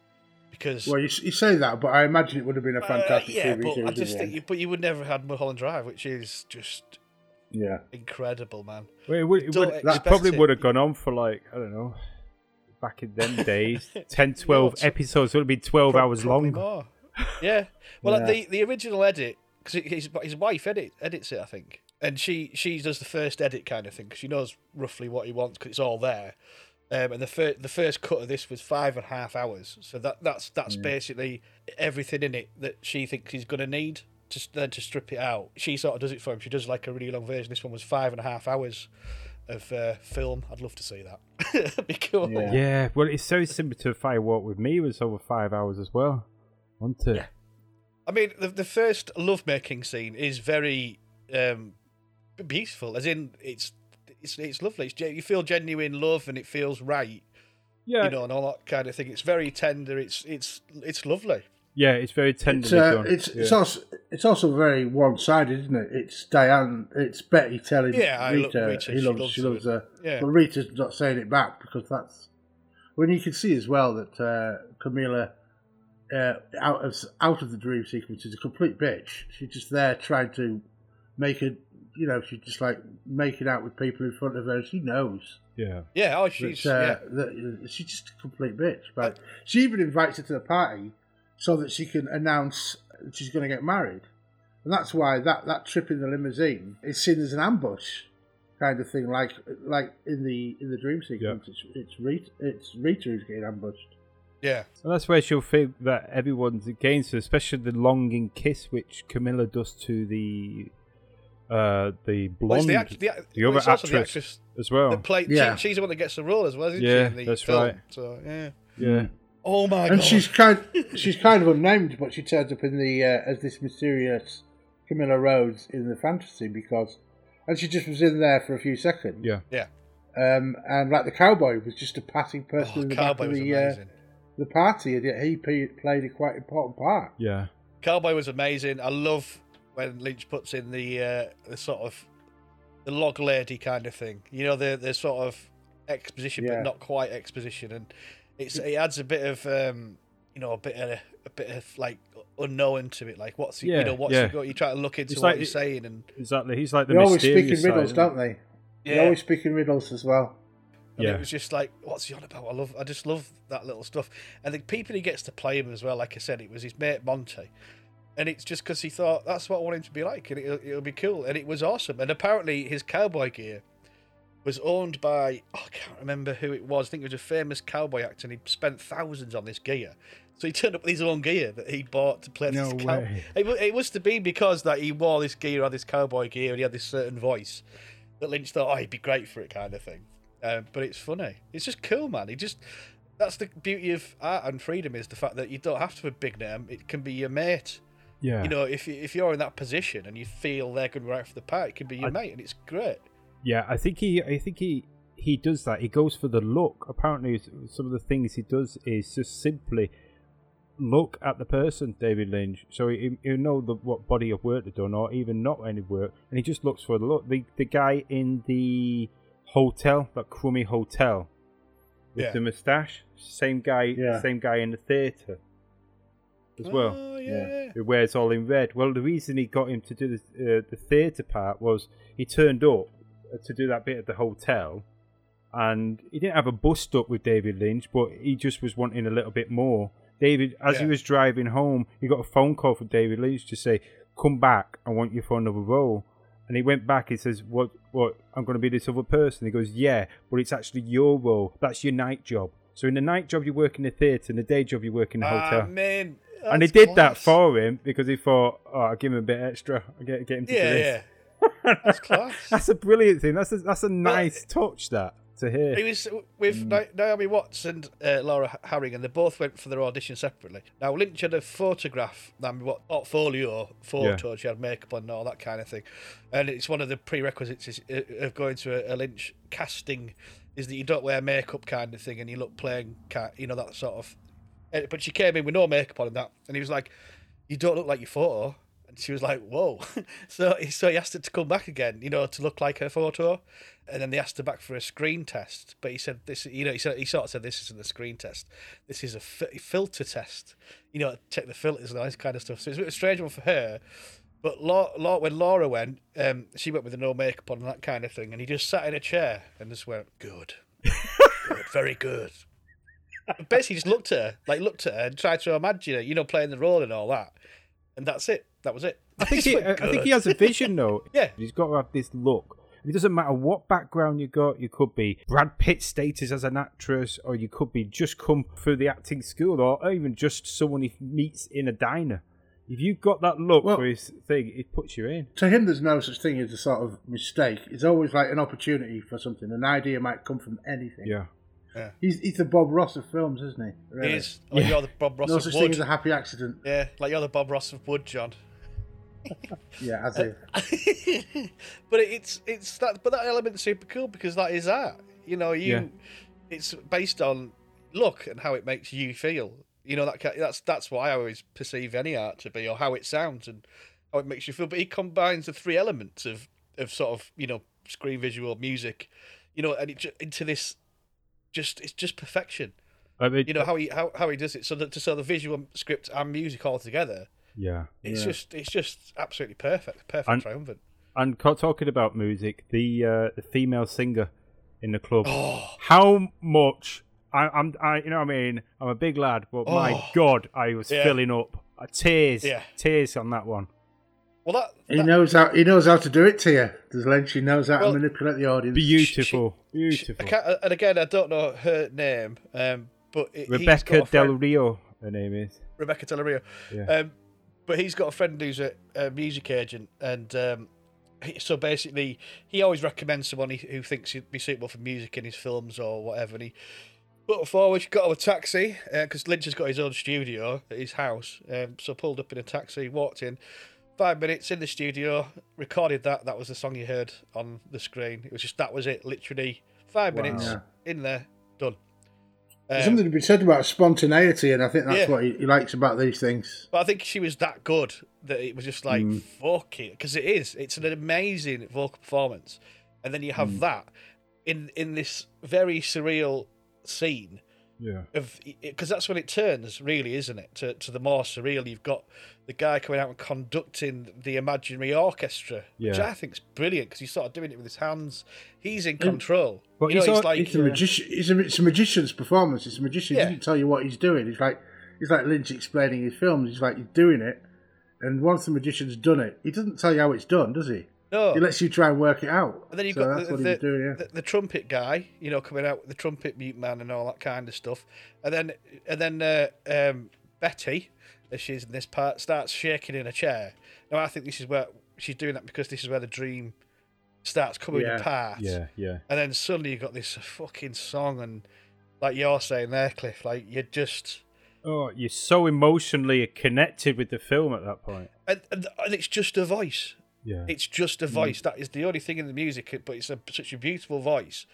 because Well, you, you say that, but I imagine it would have been a uh, fantastic yeah, TV but series. I just think, you, but you would never have had Mulholland Drive, which is just yeah. incredible, man. Well, it would, it would, expect that probably it. would have gone on for like I don't know. Back in them days, 10, 12 it's- episodes. It would have been twelve Prob- hours long. More. Yeah. Well, like Yeah. the the original edit because his his wife edit edits it, I think, and she she does the first edit kind of thing because she knows roughly what he wants because it's all there. Um, and the first the first cut of this was five and a half hours, so that that's that's basically everything in it that she thinks he's gonna need. Just then to strip it out, she sort of does it for him. She does like a really long version. This one was five and a half hours of uh, film. I'd love to see that. Be cool. Yeah. Yeah, well, it's so similar to Fire Walk with Me. It was over five hours as well, wasn't it? Yeah. I mean, the the first lovemaking scene is very um, beautiful. As in, it's it's it's lovely. It's, you feel genuine love, and it feels right. Yeah, You know, and all that kind of thing. It's very tender. It's it's it's lovely. yeah, it's very It's, uh, done. it's, yeah. it's also it's also very one sided, isn't it? It's Diane, it's Betty telling Yeah, I lo- Rita, Rita, he she loves, loves she loves her. Yeah. But Rita's not saying it back because that's when you can see as well that uh, Camilla uh, out of out of the dream sequence is a complete bitch. She's just there trying to make it. You know, she's just like making out with people in front of her. She knows yeah, Yeah. Oh, that, she's uh, yeah. that uh, she's just a complete bitch. But she even invites her to the party so that she can announce that she's going to get married, and that's why that, that trip in the limousine is seen as an ambush kind of thing, like like in the in the dream sequence. It's it's Rita, it's Rita who's getting ambushed. Yeah. and that's where she'll think that everyone's against her, especially the longing kiss which Camilla does to the uh the Well, blonde, the, act- the, the well, other it's also the actress actress as well. that played. Yeah. She, she's the one that gets the role as well, isn't Yeah, she? In the that's film? right. So yeah. yeah, Oh my and god! And she's kind she's kind of unnamed, but she turns up in the uh, as this mysterious Camilla Rhodes in the fantasy because, and she just was in there for a few seconds. Yeah. yeah. Um, and like the cowboy was just a passing person Oh, in the Cowboy back of was the uh, the party, and yet he p- played a quite important part. Yeah. Cowboy was amazing. I love when Lynch puts in the uh, the sort of the log lady kind of thing. You know, the the sort of exposition, Yeah. but not quite exposition, and it's it adds a bit of um, you know a bit of a bit of like unknown to it. Like what's Yeah, you know what's yeah. he got? You try to look into It's what like he's it- saying, and Exactly. He's like the They always speak in mysterious side, riddles, don't they? They Yeah. always speaking riddles as well. And Yeah. it was just like, what's he on about? I love, I just love that little stuff. And the people he gets to play him as well. Like I said, it was his mate Monty, and it's just because he thought that's what I want him to be like, and it'll, it'll be cool. And it was awesome. And apparently, his cowboy gear was owned by oh, I can't remember who it was. I think it was a famous cowboy actor, and he spent thousands on this gear. So he turned up with his own gear that he bought to play No this cow- way. It, it must have been because that he wore this gear, had this cowboy gear, and he had this certain voice that Lynch thought, oh, he'd be great for it, kind of thing. Um, but it's funny. It's just cool, man. He just that's the beauty of art and freedom is the fact that you don't have to have a big name. It can be your mate. Yeah. You know, if you- if you're in that position and you feel they're going right for the part, it can be your I- mate, and it's great. Yeah, I think he, I think he, he does that. He goes for the look. Apparently, some of the things he does is just simply look at the person, David Lynch. So he, he'll know the, what body of work they've done, or even not any work, and he just looks for the look. The the guy in the hotel, that crummy hotel, with Yeah. the moustache, same guy, Yeah. same guy in the theatre as well Oh yeah. who wears all in red. Well, the reason he got him to do the, uh, the theatre part was he turned up to do that bit at the hotel, and he didn't have a bust up with David Lynch, but he just was wanting a little bit more. David, as he was driving home, he got a phone call from David Lynch to say, "Come back, I want you for another role." And he went back. He says, "What? What? I'm going to be this other person." He goes, "Yeah, but it's actually your role. That's your night job. So in the night job, you work in the theatre, and the day job, you work in the hotel." Ah, man. and he that's did that for him because he thought, "Oh, I'll give him a bit extra. I'll get get him to do Yeah, this." yeah. That's class. That's a brilliant thing. That's a, that's a nice touch that to hear. He was with Na- Naomi Watts and uh, Laura Harring. They both went for their audition separately. Now Lynch had a photograph, Naomi Watts portfolio photo. She had makeup on and all that kind of thing. And it's one of the prerequisites is, uh, of going to a, a Lynch casting is that you don't wear makeup kind of thing and you look plain, you know that sort of. Uh, But she came in with no makeup on and that, and he was like, "You don't look like your photo." And she was like, "Whoa!" so, so he asked her to come back again, you know, to look like her photo. And then they asked her back for a screen test, but he said this. You know, he said he sort of said this isn't a screen test. This is a fi- filter test. You know, check the filters and all this kind of stuff. So it's a strange one for her. But Laura, Laura, when Laura went, um, she went with no makeup on and that kind of thing, and he just sat in a chair and just went, "Good, good, very good." And basically, just looked at her, like looked at her, and tried to imagine her, you know, playing the role and all that, and that's it. That was it. I think he, I think he has a vision though. Yeah. he's got to have this look. It doesn't matter what background you got. You could be Brad Pitt status as an actress, or you could be just come through the acting school, or even just someone he meets in a diner. If you've got that look Well- for his thing, it puts you in. To him, there's no such thing as a sort of mistake. It's always like an opportunity for something. An idea might come from anything. Yeah. He's, he's the Bob Ross of films, isn't he? He is like you're the Bob Ross No of such Wood. thing as a happy accident. Yeah, like you're the Bob Ross of Wood, John. Yeah, as if. but it's it's that but that element's super cool because that is art. You know, you Yeah. it's based on look and how it makes you feel. You know that that's that's what I always perceive any art to be, or how it sounds and how it makes you feel. But he combines the three elements of of sort of you know screen, visual, music, you know, and it into this just it's just perfection. I mean, You know how he how, how he does it. So that to so the visual script and music all together, yeah. it's Yeah. just it's just absolutely perfect, perfect, And- triumphant. And talking about music, the uh, the female singer in the club, Oh. how much I, I'm, I, you know, what I mean, I'm a big lad, but my Oh. God, I was Yeah. filling up uh, tears, Yeah. tears on that one. Well, that, He knows how he knows how to do it to you. Does Lynch? He knows how Well, to manipulate the audience. Beautiful, I beautiful. can't, and again, I don't know her name, um, but it, Rebekah Del Rio, her name is. Rebekah Del Rio. Yeah. Um, but he's got a friend who's a, a music agent, and um, he, so basically, he always recommends someone he, who thinks he'd be suitable for music in his films or whatever. And he Put forward, she got on a taxi because Lynch has got his own studio at his house. Um, so pulled up in a taxi, walked in. Five minutes in the studio, recorded that. That was the song you heard on the screen. It was just that was it, literally five Wow. minutes in there, done. There's Um, something to be said about spontaneity, and I think that's Yeah. what he, he likes about these things. But I think she was that good that it was just like Mm. fuck it, because it is. It's an amazing vocal performance, and then you have Mm. that in in this very surreal scene Yeah. of because that's when it turns, really, isn't it? To to the more surreal. You've got the guy coming out and conducting the imaginary orchestra, which I think is brilliant because he's sort of doing it with his hands. He's in control. But you know, he's he's like It's a magician. It's a, it's a magician's performance. It's a magician. Yeah. He doesn't tell you what he's doing. It's like it's like Lynch explaining his films. He's like he's doing it, and once the magician's done it, he doesn't tell you how it's done, does he? No. He lets you try and work it out. And then you've So got that's the, what the, he's doing. Yeah. the, the trumpet guy, you know, coming out with the trumpet mute man and all that kind of stuff. And then and then uh, um, Betty, as she's in this part, starts shaking in a chair. Now I think this is where she's doing that because this is where the dream starts coming Yeah. apart. Yeah. Yeah. And then suddenly you've got this fucking song and like you're saying there, Cliff, like you're just Oh, you're so emotionally connected with the film at that point. and, and, and it's just a voice. Yeah. It's just a voice. That is the only thing in the music, but it's a, such a beautiful voice.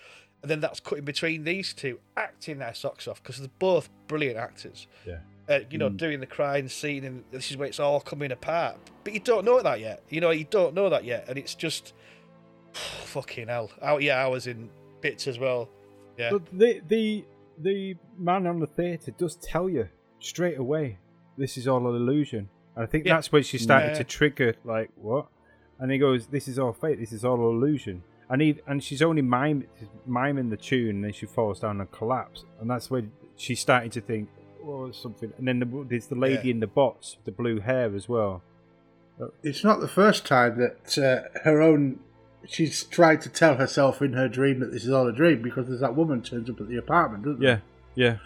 And then that's cutting between these two, acting their socks off because they're both brilliant actors. Yeah. Uh, you know, doing the crying scene, and this is where it's all coming apart. But you don't know that yet. You know, you don't know that yet, and it's just fucking hell. Out, yeah, I was in bits as well. Yeah, But the the the man on the theatre does tell you straight away this is all an illusion. And I think Yeah. that's when she started Yeah. to trigger like what? And he goes, "This is all fake. This is all illusion." And he and she's only mime, miming the tune, and then she falls down and collapses. And that's when she's starting to think, "Oh, something." And then the, there's the lady Yeah. in the box, with the blue hair as well. It's not the first time that uh, her own. She's tried to tell herself in her dream that this is all a dream because there's that woman turns up at the apartment, doesn't there? Yeah, yeah,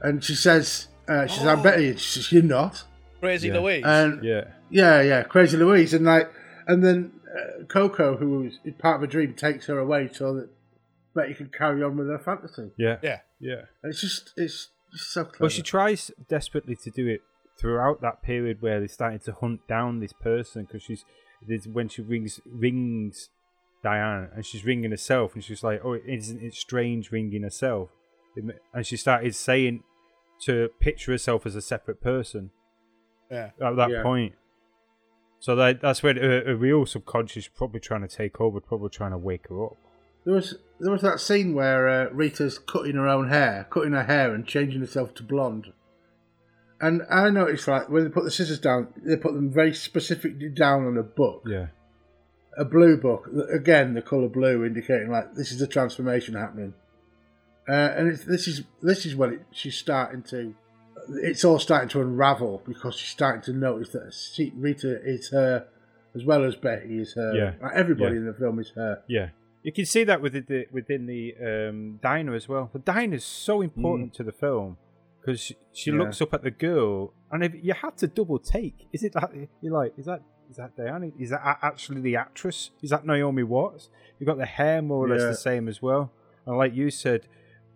And she says, uh, "She says, I'm Betty." And she says, "You're not." Crazy Yeah. Louise. And yeah, Yeah, yeah, Crazy Louise, and like, and then uh, Coco, who was part of a dream, takes her away so that Betty can carry on with her fantasy. yeah, yeah, yeah. And it's just, it's just so clever. Well, she tries desperately to do it throughout that period where they're starting to hunt down this person because she's there's when she rings rings Diane and she's ringing herself and she's like, oh, isn't it strange ringing herself? And she started saying to picture herself as a separate person yeah. at that Yeah. point. So that that's when a, a real subconscious probably trying to take over, probably trying to wake her up. there was there was that scene where uh, Rita's cutting her own hair, cutting her hair and changing herself to blonde. And I noticed, like, when they put the scissors down, they put them very specifically down on a book, Yeah, a blue book. Again, the colour blue indicating like this is a transformation happening. Uh, and it's, this is this is when it, she's starting to. It's all starting to unravel because she's starting to notice that she, Rita is her, as well as Betty is her. Yeah. Like, everybody Yeah. in the film is her. Yeah, you can see that within the within the um, diner as well. The diner is so important to the film because she, she Yeah. looks up at the girl, and if you had to double take, is it that you're like, is that is that Diana? Is that actually the actress? Is that Naomi Watts? You got the hair more or less the same as well, and like you said,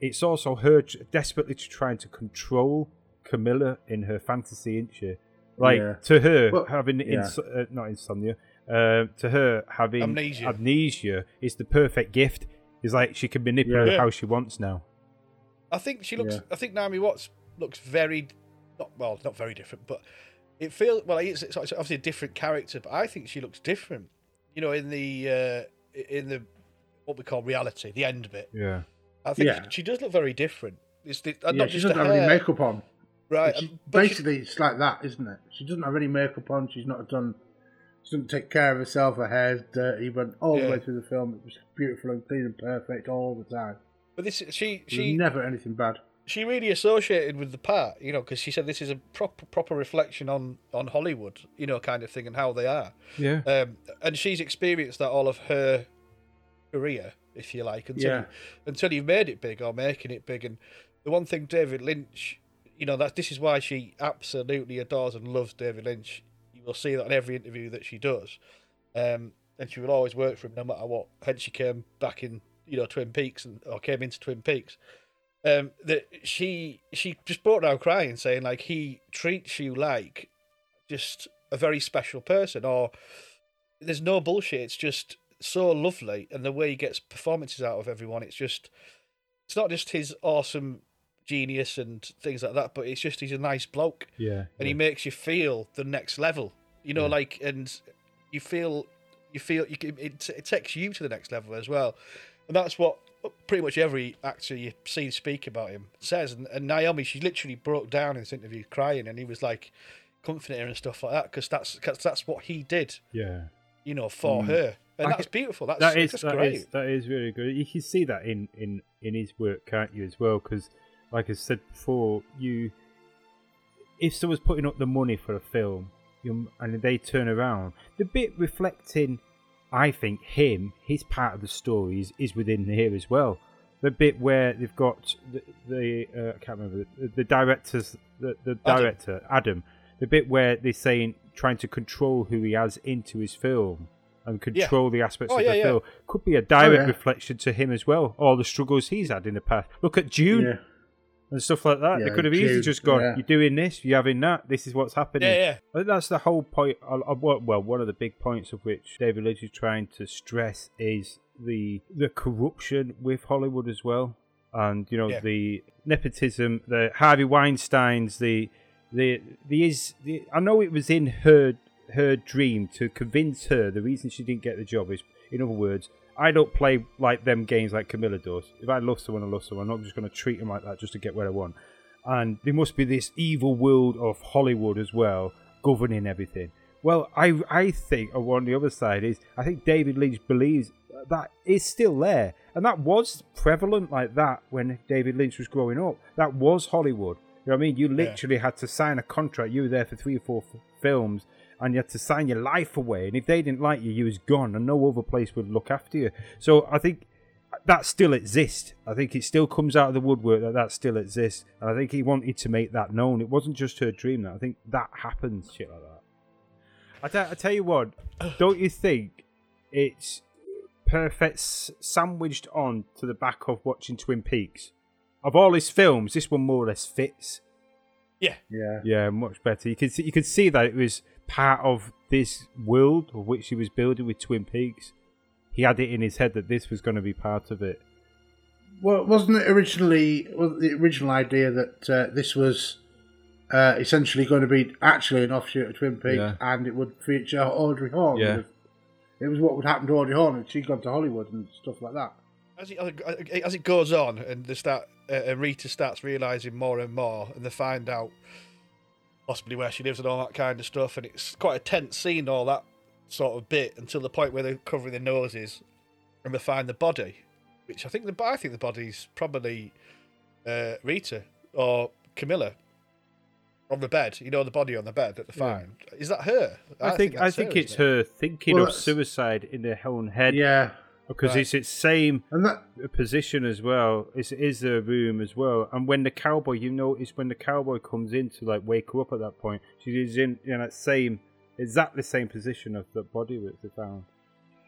it's also her desperately trying to control Camilla in her fantasy, isn't she? Like Yeah. to her Well, having yeah. ins- uh, not insomnia. Uh, to her having Amnesia. amnesia is the perfect gift. Is like she can manipulate Yeah. how she wants now. I think she looks. Yeah. I think Naomi Watts looks very, not well, not very different, but it feels well. It's, it's obviously a different character, but I think she looks different. You know, in the uh, in the what we call reality, the end bit. Yeah, I think Yeah. she, she does look very different. It's the, and yeah, not she just doesn't the have any makeup on. Right? She- and- but she- basically, it's like that, isn't it? She doesn't have any makeup on. She's not done. She doesn't take care of herself. Her hair's dirty. But all the way through the film, it was beautiful and clean and perfect all the time. but this she she never anything bad. she really associated with the part, you know, because she said this is a proper proper reflection on on Hollywood, you know, kind of thing, and how they are. yeah, Um, and she's experienced that all of her career, if you like, until Yeah. you, until you've made it big or making it big. And the one thing David Lynch, you know, that this is why she absolutely adores and loves David Lynch. You will see that in every interview that she does, um, and she will always work for him no matter what. Hence, she came back in, you know, Twin Peaks and or came into Twin Peaks. um, that she she just broke down crying, saying like he treats you like just a very special person, or there's no bullshit. It's just so lovely, and the way he gets performances out of everyone, it's just it's not just his awesome genius and things like that, but it's just he's a nice bloke, Yeah. and he makes you feel the next level. You know, Yeah. like and you feel you feel you can, it, it takes you to the next level as well, and that's what pretty much every actor you see speak about him says. And, and Naomi, she literally broke down in this interview crying, and he was like comforting her and stuff like that because that's cause that's what he did, Yeah. you know, for Mm. her, and I that's beautiful. That's That is that's that great. is- that is really good. You can see that in in in his work, can't you? As well, because like I said before, you if someone's putting up the money for a film, you, and they turn around, the bit reflecting, I think him, his part of the story is, is within here as well. The bit where they've got the, the uh, I can't remember the, the directors, the, the director Adam. The bit where they're saying trying to control who he has into his film and Yeah. control the aspects Oh, of yeah, the yeah. film could be a direct yeah. reflection to him as well. All the struggles he's had in the past. Look at Dune Yeah. And stuff like that. Yeah, they could have easily just gone, yeah. "You're doing this, you're having that. This is what's happening." Yeah, yeah. I think that's the whole point. Of, of well, one of the big points of which David Lynch is trying to stress is the the corruption with Hollywood as well, and you know Yeah. the nepotism, the Harvey Weinstein's, the the the is the, I know it was in her her dream to convince her the reason she didn't get the job is, in other words, I don't play like them games like Camilla does. If I love someone, I love someone. I'm not just going to treat them like that just to get what I want. And there must be this evil world of Hollywood as well governing everything. Well, I I think oh, on the other side is I think David Lynch believes that is still there, and that was prevalent like that when David Lynch was growing up. That was Hollywood. You know what I mean? You literally had to sign a contract. You were there for three or four f- films, and you had to sign your life away. And if they didn't like you, you was gone, and no other place would look after you. So I think that still exists. I think it still comes out of the woodwork that that still exists, and I think he wanted to make that known. It wasn't just her dream. That I think that happens, shit like that. I tell- you what, don't you think it's perfect sandwiched on to the back of watching Twin Peaks? Of all his films, this one more or less fits. Yeah, Yeah. Yeah, much better. You could see, you could see that it was part of this world of which he was building with Twin Peaks. He had it in his head that this was going to be part of it. Well, wasn't it originally was the original idea that uh, this was uh, essentially going to be actually an offshoot of Twin Peaks, Yeah. and it would feature Audrey Horne? Yeah. It was what would happen to Audrey Horne, if she'd gone to Hollywood and stuff like that. as it, as it goes on, and they start, uh, and Rita starts realizing more and more, and they find out possibly where she lives and all that kind of stuff, and it's quite a tense scene, all that sort of bit, until the point where they're covering their noses, and they find the body, which I think the I think the body's probably uh, Rita or Camilla on the bed. You know, the body on the bed that they Yeah. find. Is that her? I, think I that's think her, it's isn't it? her thinking Well, of suicide in her own head. Yeah, because Right. it's its same and that position as well. It's, it is a room as well. And when the cowboy, you notice when the cowboy comes in to like wake her up at that point, she is in in that same exactly same position of the body that they found.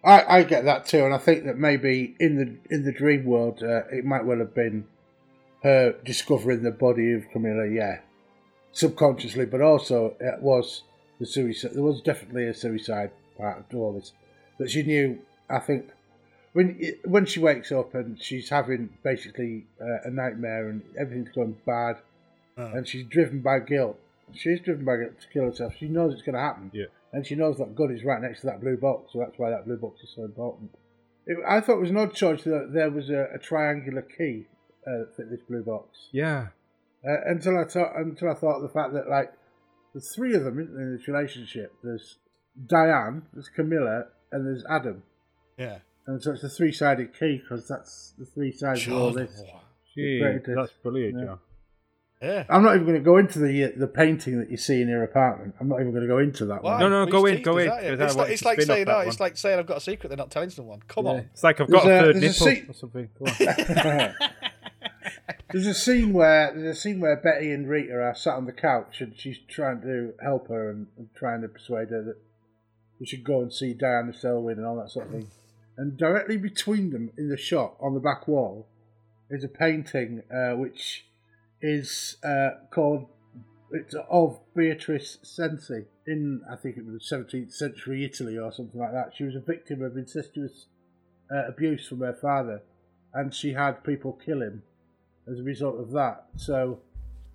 I, I get that too, and I think that maybe in the in the dream world, uh, it might well have been her discovering the body of Camilla. Yeah, subconsciously, but also it was the suicide. There was definitely a suicide part to all this that she knew. I think when when she wakes up and she's having basically uh, a nightmare and everything's going bad, Oh. and she's driven by guilt. She's driven by guilt to kill herself. She knows it's going to happen Yeah. and she knows that gun is right next to that blue box, so that's why that blue box is so important. It, I thought it was an odd choice that there was a, a triangular key uh, fit this blue box. Yeah. Uh, until I thought, until I thought the fact that like there's three of them in this relationship. There's Diane, there's Camilla, and there's Adam, Yeah. And so it's a three-sided key because that's the three sides of all this. Gee, that's brilliant, yeah. John. Yeah. I'm not even going to go into the uh, the painting that you see in your apartment. I'm not even going to go into that Why? one. No, no, Please go in, go in, aren't you? because I It's like, it's like saying, that oh, it's like saying I've got a secret. They're not telling someone. Come Yeah. on. It's like I've got There's a a- third there's a nipple or something. There's a scene where there's a scene where Betty and Rita are sat on the couch and she's trying to help her and, and trying to persuade her that we should go and see Diana Selwyn and all that sort of thing. And directly between them in the shot on the back wall is a painting uh, which is uh, called it's of Beatrice Cenci in I think it was 17th century Italy or something like that. She was a victim of incestuous uh, abuse from her father, and she had people kill him as a result of that. So,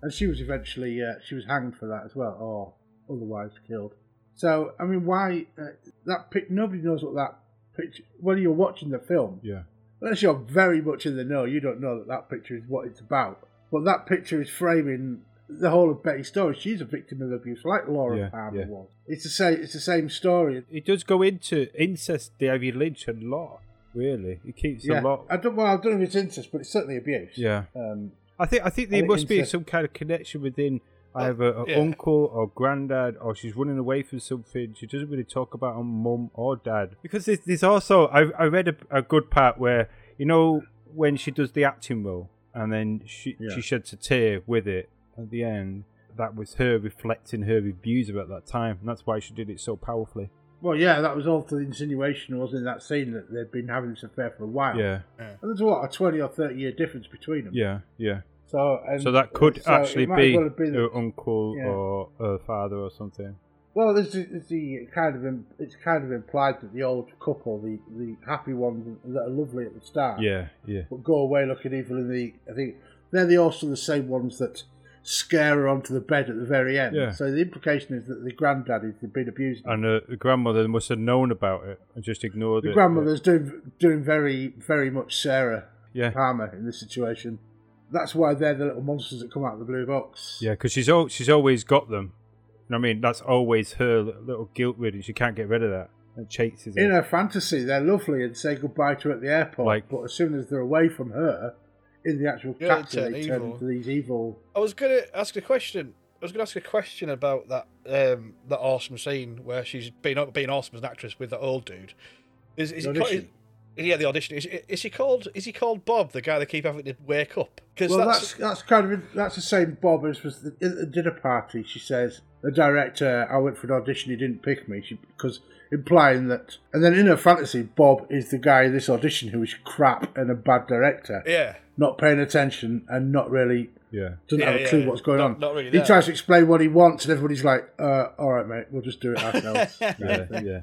and she was eventually uh, she was hanged for that as well, or otherwise killed. So, I mean, why uh, that? Nobody knows what that picture. When you're watching the film, Yeah. unless you're very much in the know, you don't know that that picture is what it's about. But that picture is framing the whole of Betty's story. She's a victim of abuse, like Laura Yeah, Palmer yeah. was. It's the same. It's the same story. It does go into incest, David Lynch, a lot. Really, it keeps Yeah, a lot. I don't. Well, I don't know if it's incest, but it's certainly abuse. Yeah. Um, I think I think there think must be some kind of connection within either an yeah. uncle or granddad, or she's running away from something. She doesn't really talk about her mum or dad because there's, there's also I I read a, a good part where you know when she does the acting role and then she Yeah. she sheds a tear with it at the end. That was her reflecting her views about that time, and that's why she did it so powerfully. well, yeah, that was all to the insinuation was in that scene that they'd been having this affair for a while. Yeah, And there's what a twenty or thirty year difference between them. yeah, yeah. So, and, So that could so actually be well have been- her uncle Yeah. or her father or something. Well, there's the, there's the kind of it's kind of implied that the old couple, the the happy ones that are lovely at the start, Yeah, yeah. but go away looking evil in the. I think they're the also the same ones that scare her onto the bed at the very end. Yeah. So the implication is that the granddad has been abused. And uh, the grandmother must have known about it and just ignored the it. The grandmother's doing doing very very much Sarah Yeah, Palmer in this situation. That's why they're the little monsters that come out of the blue box. yeah, because she's al- she's always got them. You know what I mean, that's always her little guilt ridden. She can't get rid of that. It chases In her. her fantasy, they're lovely and say goodbye to her at the airport. Like- but as soon as they're away from her, in the actual Yeah, they taxi, turn they turn evil. into these evil. I was gonna ask a question. I was gonna ask a question about that um, that awesome scene where she's being being awesome as an actress with that old dude. Is is The he is, yeah the audition? Is, is he called? Is he called Bob? The guy they keep having to wake up? Because Well, that's that's kind of that's the same Bob as was the, at the dinner party. She says the director, I went for an audition, he didn't pick me, she, because implying that. And then in her fantasy, Bob is the guy in this audition who is crap and a bad director, yeah. not paying attention and not really Yeah, doesn't Yeah, have a clue yeah. what's going Not- on. not really he there. tries to explain what he wants, and everybody's like, uh, "All right, mate, we'll just do it ourselves." yeah, yeah.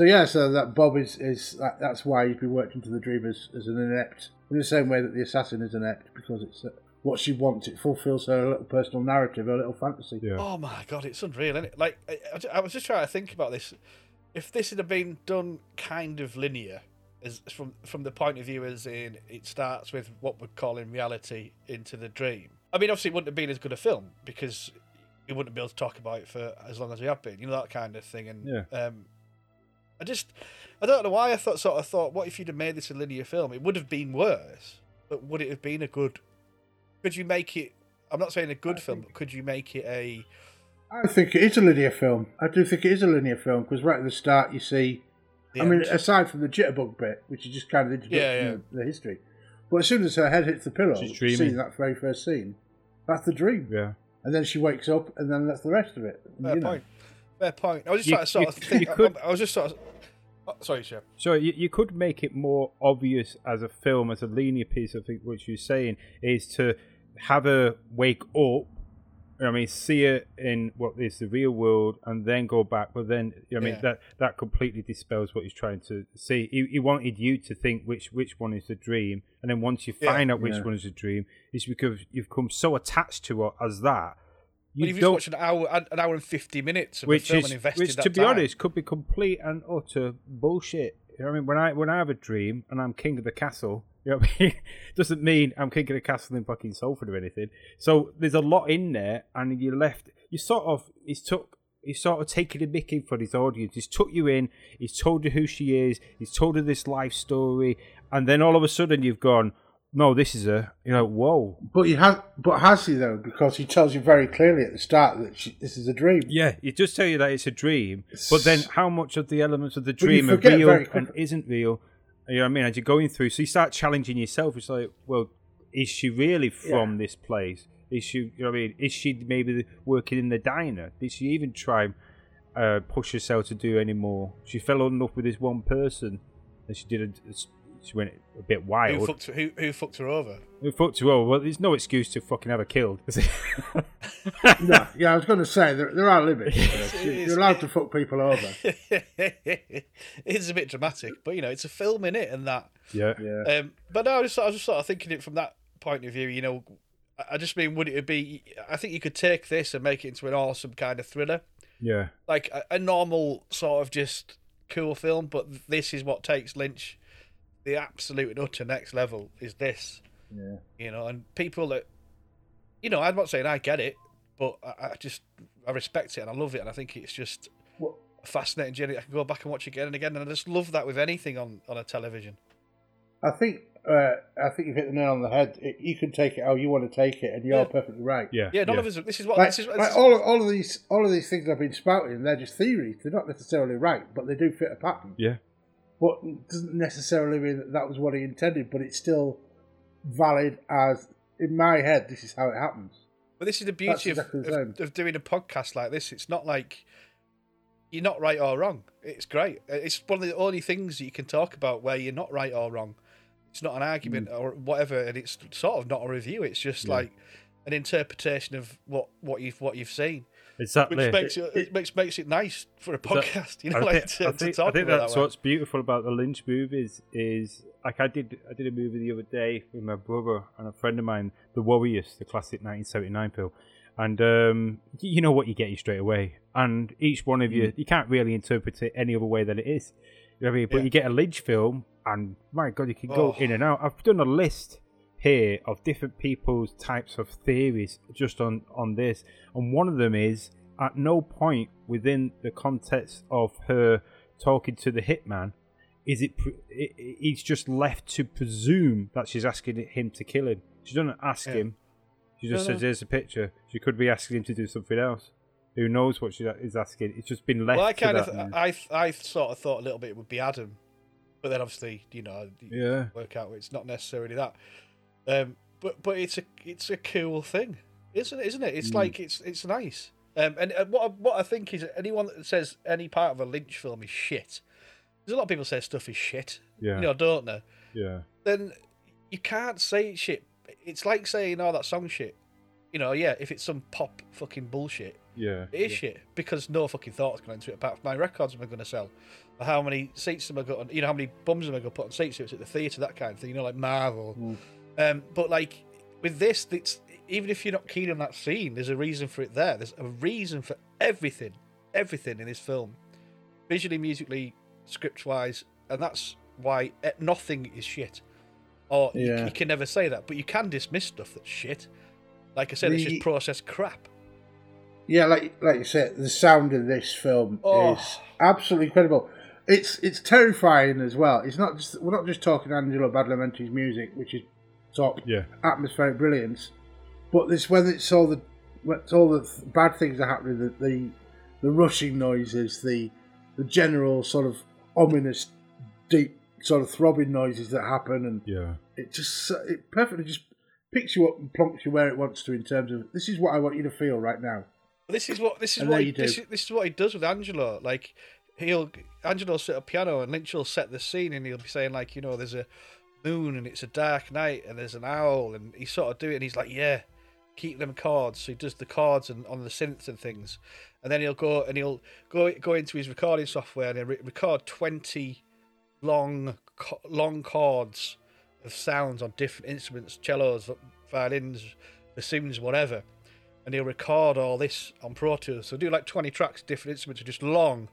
So yeah, so that Bob is is that, that's why he's been worked into the dream as, as an inept, in the same way that the assassin is inept because it's uh, what she wants. It fulfills her little personal narrative, her little fantasy. yeah. Oh my god, it's unreal, isn't it? Like I, I- I was just trying to think about this. If this had been done kind of linear, as from from the point of view as in it starts with what we're calling reality into the dream. I mean, obviously, it wouldn't have been as good a film because we wouldn't be able to talk about it for as long as we have been. You know that kind of thing. And Yeah. um, I just I don't know why I thought sort of thought, what if you'd have made this a linear film? It would have been worse, but would it have been a good? Could you make it? I'm not saying a good film, but could you make it a? I think it is a linear film. I do think it is a linear film because right at the start you see. the I mean, aside from the jitterbug bit, which is just kind of introduction Yeah, yeah. of the history, but as soon as her head hits the pillow, She's you dreaming. see that very first scene, that's the dream, yeah. and then she wakes up, and then that's the rest of it. Fair you know. point. Fair point. I was just You- trying to sort you- of think. you could- I, I was just sort of. Oh, sorry, Chef. So you, you could make it more obvious as a film, as a linear piece. I think what you're saying is to have her wake up. I mean, see it in what is the real world, and then go back. But then, I mean, Yeah. that that completely dispels what he's trying to see. He, he wanted you to think which which one is the dream, and then once you Yeah. find out which Yeah. one is the dream, it's because you've come so attached to it as that. But if you watch an hour, an hour and fifty minutes of which film is and invested which that to be time, honest could be complete and utter bullshit. You know what I mean? When i when i have a dream and i'm king of the castle you know what i mean? Doesn't mean i'm king of the castle in fucking salford or anything. So there's a lot in there and you left you sort of he's took he's sort of taken a mickey for his audience. He's took you in he's told you who she is he's told her this life story and then all of a sudden you've gone no this is a you know whoa But he has, but has he though? Because he tells you very clearly at the start that she, this is a dream. Yeah, he does tell you that it's a dream, but then how much of the elements of the dream are real and isn't real? You know what I mean? As you're going through, so you start challenging yourself. It's like, well, is she really from this place? Is she? You know what I mean? Is she maybe working in the diner? Did she even try and uh, push herself to do any more? She fell in love with this one person, and she did a, she went a bit Who wild. fucked, who, who fucked her over? Who fucked her over? Well, there's no excuse to fucking have her killed. is it? no, yeah, I was going to say there, there are limits. to this. It You- is- You're allowed to fuck people over. it's a bit dramatic, but you know, it's a film in it, and that. yeah. Yeah. Um, but no, I, just, I was just sort of thinking it from that point of view. You know, I- I just mean, would it be? I think you could take this and make it into an awesome kind of thriller, Yeah. like a, a normal sort of just cool film. But this is what takes Lynch the absolute and utter next level. Is this? Yeah. You know, and people that, you know, I'm not saying I get it, but I, I just I respect it and I love it, and I think it's just Well- a fascinating journey. I can go back and watch again and again, and I just love that with anything on on a television. I think uh, I think you've hit the nail on the head. It, you can take it how you want to take it, and you're Yeah. perfectly right. Yeah. Yeah, none of us. This is what Like, this is. like this is- all, all of these, all of these things I've been spouting, they're just theories. They're not necessarily right, but they do fit a pattern. Yeah. But it doesn't necessarily mean that that was what he intended. But it's still valid as in my head. This is how it happens. But this is the beauty of, the of, of doing a podcast like this. It's not like you're not right or wrong. It's great. It's one of the only things that you can talk about where you're not right or wrong. It's not an argument Mm. or whatever, and it's sort of not a review. It's just Yeah. like an interpretation of what, what you've what you've seen, Exactly. which makes it, it makes makes it nice for a Is that- podcast. you know, I like think, to, I think, I think that's that what's beautiful about the Lynch movies is like I did I did a movie the other day with my brother and a friend of mine, The Warriors, the classic 1979 film, and um, you know what you get you straight away, and each one of you you can't really interpret it any other way than it is. You know I mean? But Yeah. you get a Lynch film, and my God, you can go Oh. in and out. I've done a list here of different people's types of theories just on on this, and one of them is at no point within the context of her talking to the hitman is it, pre- it it- he's just left to presume that she's asking him to kill him she doesn't ask Yeah. him she just No, says no. there's a picture she could be asking him to do something else who knows what she is asking it's just been left Well, I kind of, I, I sort of thought a little bit it would be Adam, but then obviously, you know, you Yeah. work out it's not necessarily that. Um, but but it's a it's a cool thing, isn't it? Isn't it? Mm. It's like it's it's nice. Um, and, and what I, what I think is anyone that says any part of a Lynch film is shit. There's a lot of people say stuff is shit. Yeah. You know, don't know. yeah Then you can't say it's shit. It's like saying, "Oh, that song shit." You know, yeah. If it's some pop fucking bullshit, yeah it is shit because no fucking thought's gone into it. Apart from many records am I going to sell, or how many seats am I going? You know, how many bums am I going to put on seats? If it's at the theatre, that kind of thing. You know, like Marvel. Um, but like with this, it's even if you're not keen on that scene, there's a reason for it there. There's a reason for everything, everything in this film, visually, musically, script wise, and that's why eh, nothing is shit. Or you- Yeah. you, can never say that, but you can dismiss stuff that's shit. Like I said, it's just processed crap. Yeah, like like you said, the sound of this film Oh. is absolutely incredible. It's it's terrifying as well. It's not just we're not just talking Angelo Badalamenti's music, which is top yeah atmospheric brilliance, but this when it's all the when it's all the th- bad things are happening, the, the the rushing noises, the the general sort of ominous, deep sort of throbbing noises that happen, and yeah it just it perfectly just picks you up and plonks you where it wants to in terms of this is what I want you to feel right now. This is what this is And what he, this, is, this is what he does with Angelo. Like he'll Angelo will sit at piano and Lynch will set the scene and he'll be saying like you know there's a moon and it's a dark night and there's an owl and he sort of do it and he's like yeah keep them chords so he does the chords and on the synths and things and then he'll go and he'll go go into his recording software and he'll re- record 20 long long chords of sounds on different instruments cellos violins bassoons whatever and he'll record all this on Pro Tools. So do like 20 tracks, different instruments, just long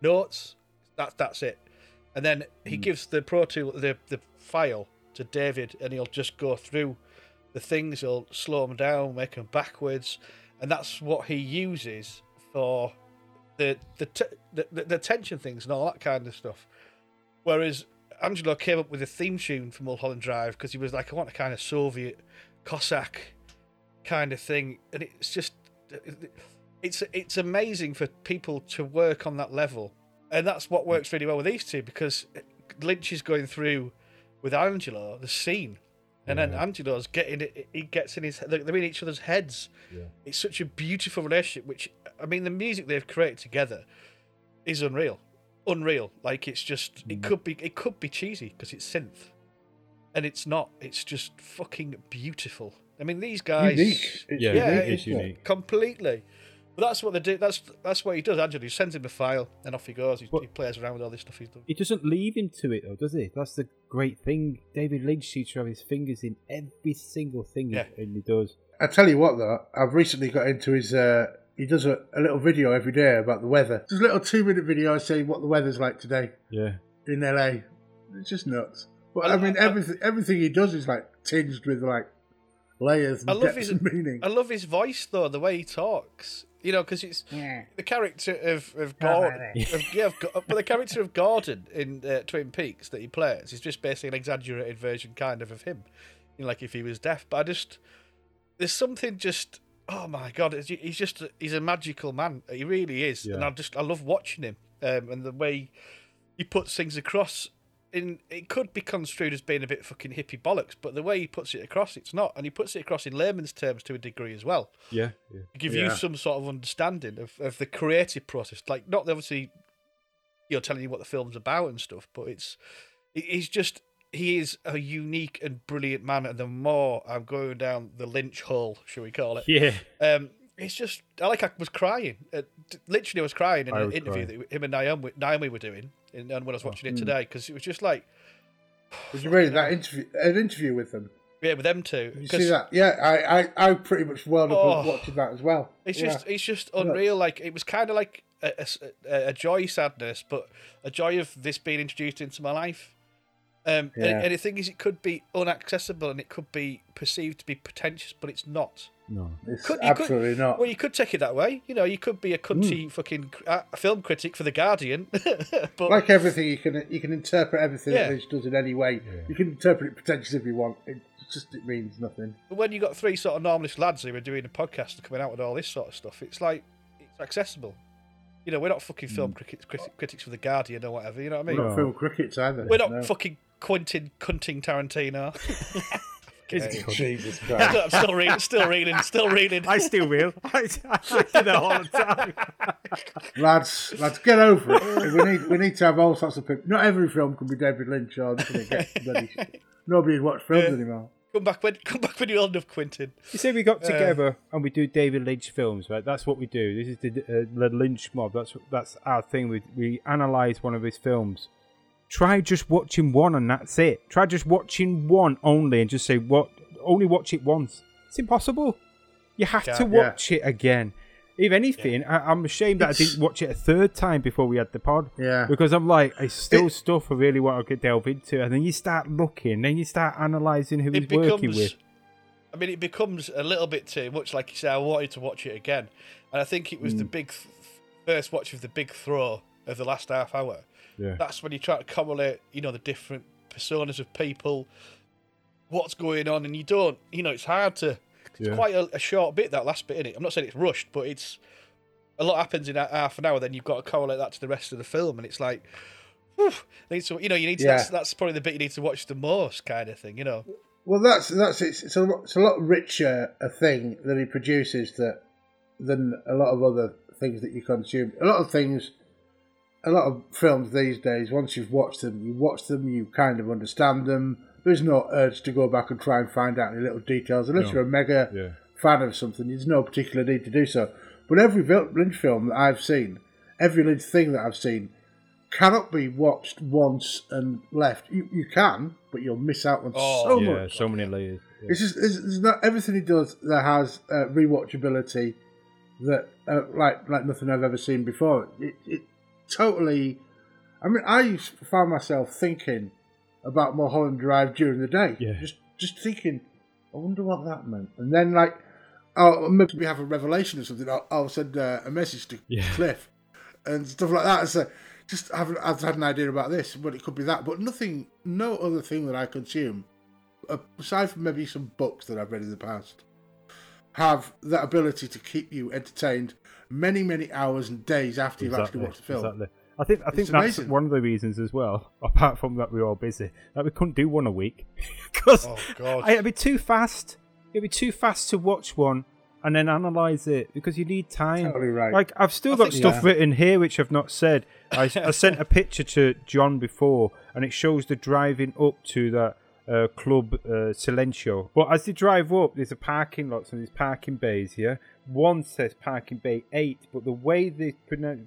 notes. That's that's it. And then he hmm. gives the Pro Tool the the file to David, and he'll just go through the things. He'll slow them down, make them backwards, and that's what he uses for the the t- the, the, the tension things and all that kind of stuff. Whereas Angelo came up with a theme tune for Mulholland Drive because he was like, I want a kind of Soviet Cossack kind of thing, and it's just it's it's amazing for people to work on that level, and that's what works mm. really well with these two because Lynch is going through with Angelo the scene, and then Angelo's getting it. He gets in his. They're in each other's heads. Yeah. It's such a beautiful relationship. Which I mean, the music they've created together is unreal. unreal. Like it's just it mm. could be it could be cheesy because it's synth, and it's not. It's just fucking beautiful. I mean, these guys. Unique. It's Yeah, Yeah, it it- is unique. completely. But that's what they do. That's that's what he does. Angelo, he sends him a file, and off he goes. He, But- he plays around with all this stuff he's done. He doesn't leave him to it though, does he? That's the great thing. David Lynch seems to have his fingers in every single thing he- Yeah. and he does. I tell you what, though, I've recently got into his. Uh, he does a, a little video every day about the weather. Just a little two-minute video saying what the weather's like today Yeah. in LA. It's just nuts. But I- I mean, I- everything everything he does is like tinged with like layers and I love depth his and meaning. I love his voice though, the way he talks. You know, because it's the character of of Gordon. of, yeah, of, but the character of Gordon in uh, Twin Peaks that he plays is just basically an exaggerated version, kind of, of him. You know, like if he was deaf. But I just there's something just. Oh my god, it's- he's just he's a magical man. He really is, and I just I love watching him um, and the way he puts things across. In it could be construed as being a bit fucking hippie bollocks, but the way he puts it across, it's not, and he puts it across in layman's terms to a degree as well Yeah. yeah. give you some sort of understanding of, of the creative process. Like not obviously, you know, telling you what the film's about and stuff, but it's he- he's just he is a unique and brilliant man. And the more I'm going down the Lynch hole, shall we call it? Yeah. Um, it's just I like I was crying. Uh, literally, I was crying in I an interview crying. that him and Naomi, Naomi were doing, and when I was watching it today, because it was just like, Did you read that interview? An interview with them. yeah, with them two. Did you 'cause- see that? Yeah, I, I, I pretty much welled up Oh. watching that as well. It's Yeah. just it's just unreal. Like it was kind of like a, a, a joy sadness, but a joy of this being introduced into my life. Um, Yeah. and, and the thing is, it could be unaccessible and it could be perceived to be pretentious, but it's not. No. It's Could, you absolutely could, not. Well, you could take it that way. You know, you could be a cunty fucking uh, film critic for the Guardian, but like everything, you can you can interpret everything Yeah. that Lynch does in any way. You can interpret it pretentiously if you want. It just it means nothing. But when you got three sort of normalist lads who are doing a podcast and coming out with all this sort of stuff, it's like it's accessible. You know, we're not fucking film critics, critics, critics for the Guardian or whatever. You know what I mean? We're not film critics either. We're not no. fucking Quentin Cunting Tarantino. It's good. Jesus Christ. I'm still reading, still reading, still reading. I still will. I, I do that all the time. lads, lads, get over it. We need we need to have all sorts of people. Not every film can be David Lynch or nothing to. Nobody watch films Yeah. anymore. Come back when, come back when you're old enough, Quentin. You say we got together and we do David Lynch films, right? That's what we do. This is the, uh, the Lynch mob. That's that's our thing. We we analyze one of his films. Try just watching one and that's it. Try just watching one only and just say what. Only watch it once. It's impossible. You have to Can't, yeah. watch it again. If anything, I, I'm ashamed that I didn't watch it a third time before we had the pod. Yeah. Because I'm like, it's still It- stuff I really want to get delve into, and then you start looking, then you start analysing who he's It working with. I mean, it becomes a little bit too much. Like you say, I wanted to watch it again, and I think it was Hmm. the big th- first watch of the big throw of the last half hour. Yeah. That's when you try to correlate, you know, the different personas of people, what's going on, and you don't. You know, it's hard to. It's Yeah. quite a, a short bit that last bit in it. I'm not saying it's rushed, but it's a lot happens in that half an hour. Then you've got to correlate that to the rest of the film, and it's like, whew, need to, you know, you need to. Yeah. That's, that's probably the bit you need to watch the most, kind of thing. You know. Well, that's that's it's, it's a lot- it's a lot richer a thing that he produces that than a lot of other things that you consume. A lot of things, a lot of films these days. Once you've watched them, you watch them, you kind of understand them. There's no urge to go back and try and find out any little details unless No. you're a mega Yeah. fan of something. There's no particular need to do so. But every Vil- Lynch film that I've seen, every Lynch thing that I've seen, cannot be watched once and left. You, you can, but you'll miss out on Oh, so yeah, much. so many layers. Yeah. It's just it's, it's not everything he does that has uh, rewatchability that uh, like like nothing I've ever seen before. It, it totally. I mean, I used to find myself thinking about Mulholland Drive during the day. Yeah. Just just thinking, I wonder what that meant. And then like, oh, maybe we have a revelation or something. I'll, I'll send uh, a message to Yeah. Cliff and stuff like that. And so just have I've had an idea about this, but it could be that. But nothing, no other thing that I consume aside from maybe some books that I've read in the past, have that ability to keep you entertained many, many hours and days after you've actually watched the film. Exactly. I think I think It's that's amazing. one of the reasons as well. Apart from that, we're all busy. That we couldn't do one a week because Oh, God. it'd be too fast. It'd be too fast to watch one and then analyze it because you need time. Totally right. Like I've still I got think- stuff Yeah. written here which I've not said. I, I sent a picture to John before, and it shows the driving up to that uh, club uh, Silencio. But as they drive up, there's a parking lot and there's parking bays here. One says parking bay eight, but the way they've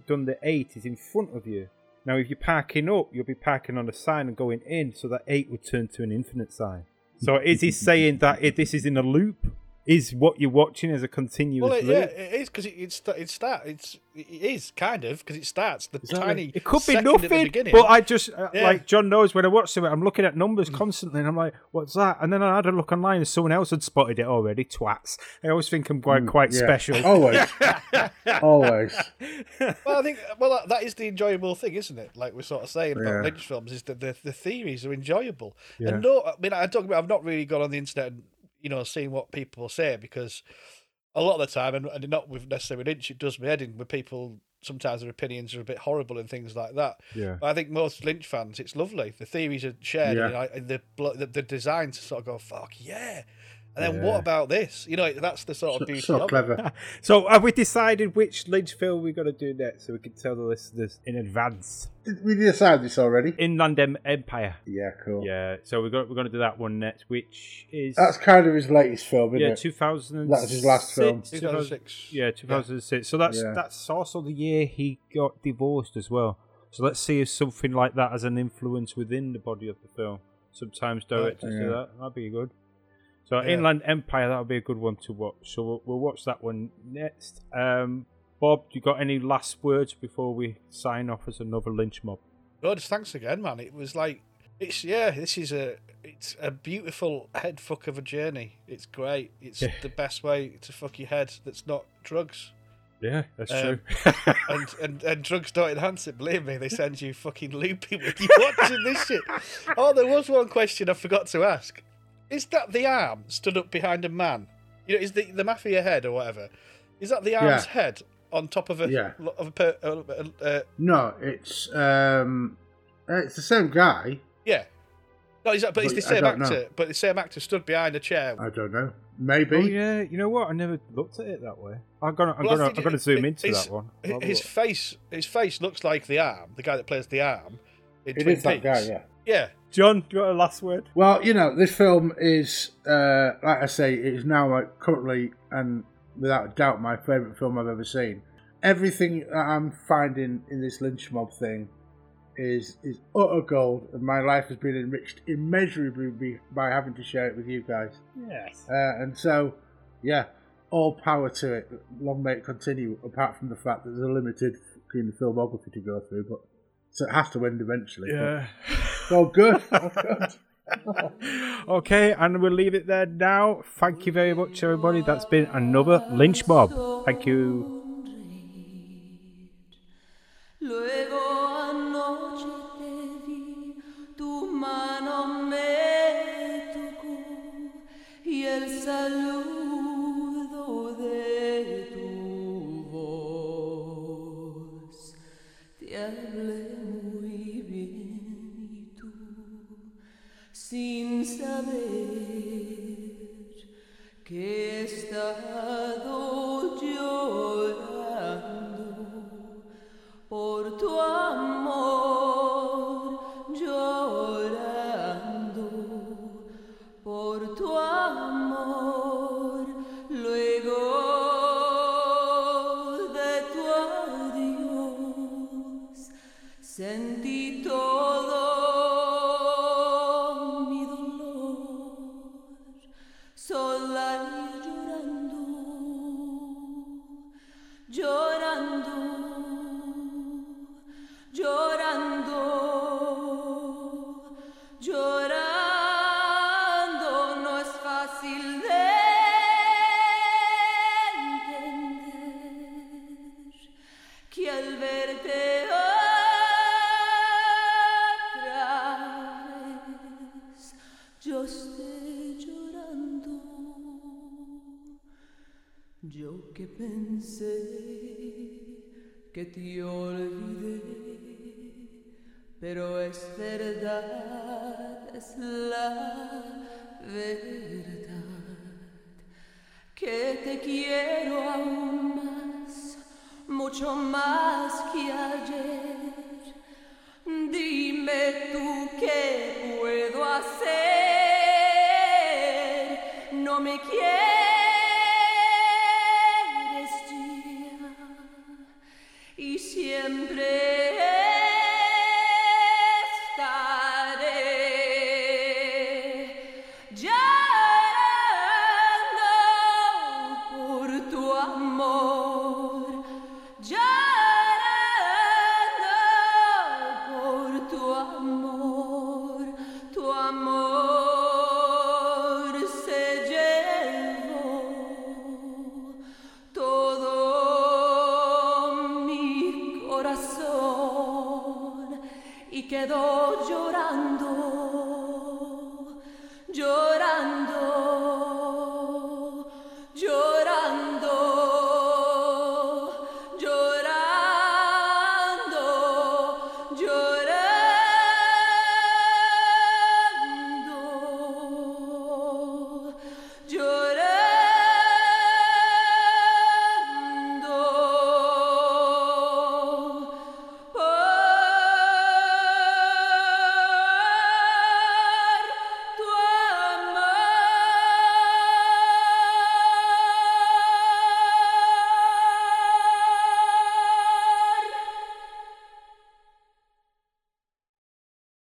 done the eight is in front of you. Now, if you're parking up, you'll be parking on the sign and going in, so that eight would turn to an infinite sign. So is he saying that it, this is in a loop? Is what you're watching as a continuous Well, it, loop? yeah, it is because it, it's it start it's it is kind of because it starts the tiny. It could be second at the nothing, but I just uh, Yeah. like John knows when I watch it, I'm looking at numbers constantly, and I'm like, "What's that?" And then I had a look online, and someone else had spotted it already. Twats! I always think I'm quite quite Yeah. special. Always. Always. well, I think well that- that is the enjoyable thing, isn't it? Like we're sort of saying about Yeah. Lynch films, is that the the theories are enjoyable. Yeah. And no, I mean I talk about I've not really gone on the internet and you know seeing what people say because a lot of the time, and, and not with necessarily Lynch, it does me head in with people. Sometimes their opinions are a bit horrible and things like that. Yeah. But I think most Lynch fans, it's lovely. The theories are shared, Yeah. and, I, and the, the the design to sort of go fuck yeah. And then Yeah. what about this? You know, that's the sort of So, beauty so clever. So have we decided which Lynch film we're going to do next, so we can tell the listeners in advance? Did we decide this already? Inland Em- Empire. Yeah, cool. Yeah, so we're going we're going to do that one next, which is That's kind of his latest film, isn't yeah, it? two thousand. That was his last film. 2006. Yeah, two thousand six. So that's Yeah. that's also the year he got divorced as well. So let's see if something like that has an influence within the body of the film. Sometimes directors do that. That'd be good. So Yeah. Inland Empire, that would be a good one to watch. So we'll, we'll watch that one next. Um, Bob, you got any last words before we sign off as another lynch mob? Good, thanks again, man. It was like it's yeah, this is a it's a beautiful head fuck of a journey. It's great. It's Yeah. the best way to fuck your head that's not drugs. Yeah, that's Um, true. And, and and drugs don't enhance it, believe me, they send you fucking loopy when you watching this shit. Oh, there was one question I forgot to ask. Is that the arm stood up behind a man? You know, is the the mafia head or whatever? Is that the arm's Yeah. head on top of a Yeah. of a per, uh, uh, No, it's um, uh, it's the same guy. Yeah. No, he's, but it's the same don't know. actor. But the same actor stood behind a chair. I don't know. Maybe. oh yeah, you know what? I never looked at it that way. I'm gonna, I'm Well, gonna, I'm gonna zoom it- into his- that one. hi- Have a His look. face, his face looks like the arm, the guy that plays the arm. In It Twin is that guy, yeah. Yeah. John, do you got a last word? Well, you know, this film is, uh, like I say, it is now like currently and without a doubt my favourite film I've ever seen. Everything that I'm finding in this lynch mob thing is is utter gold, and my life has been enriched immeasurably by having to share it with you guys. Yes. Uh, and so, yeah, all power to it. Long may it continue. Apart from the fact that there's a limited filmography to go through, but so it has to end eventually. Yeah. it's all good. All good. okay, and we'll leave it there now. Thank you very much, everybody. That's been another lynch mob. Thank you. Luego que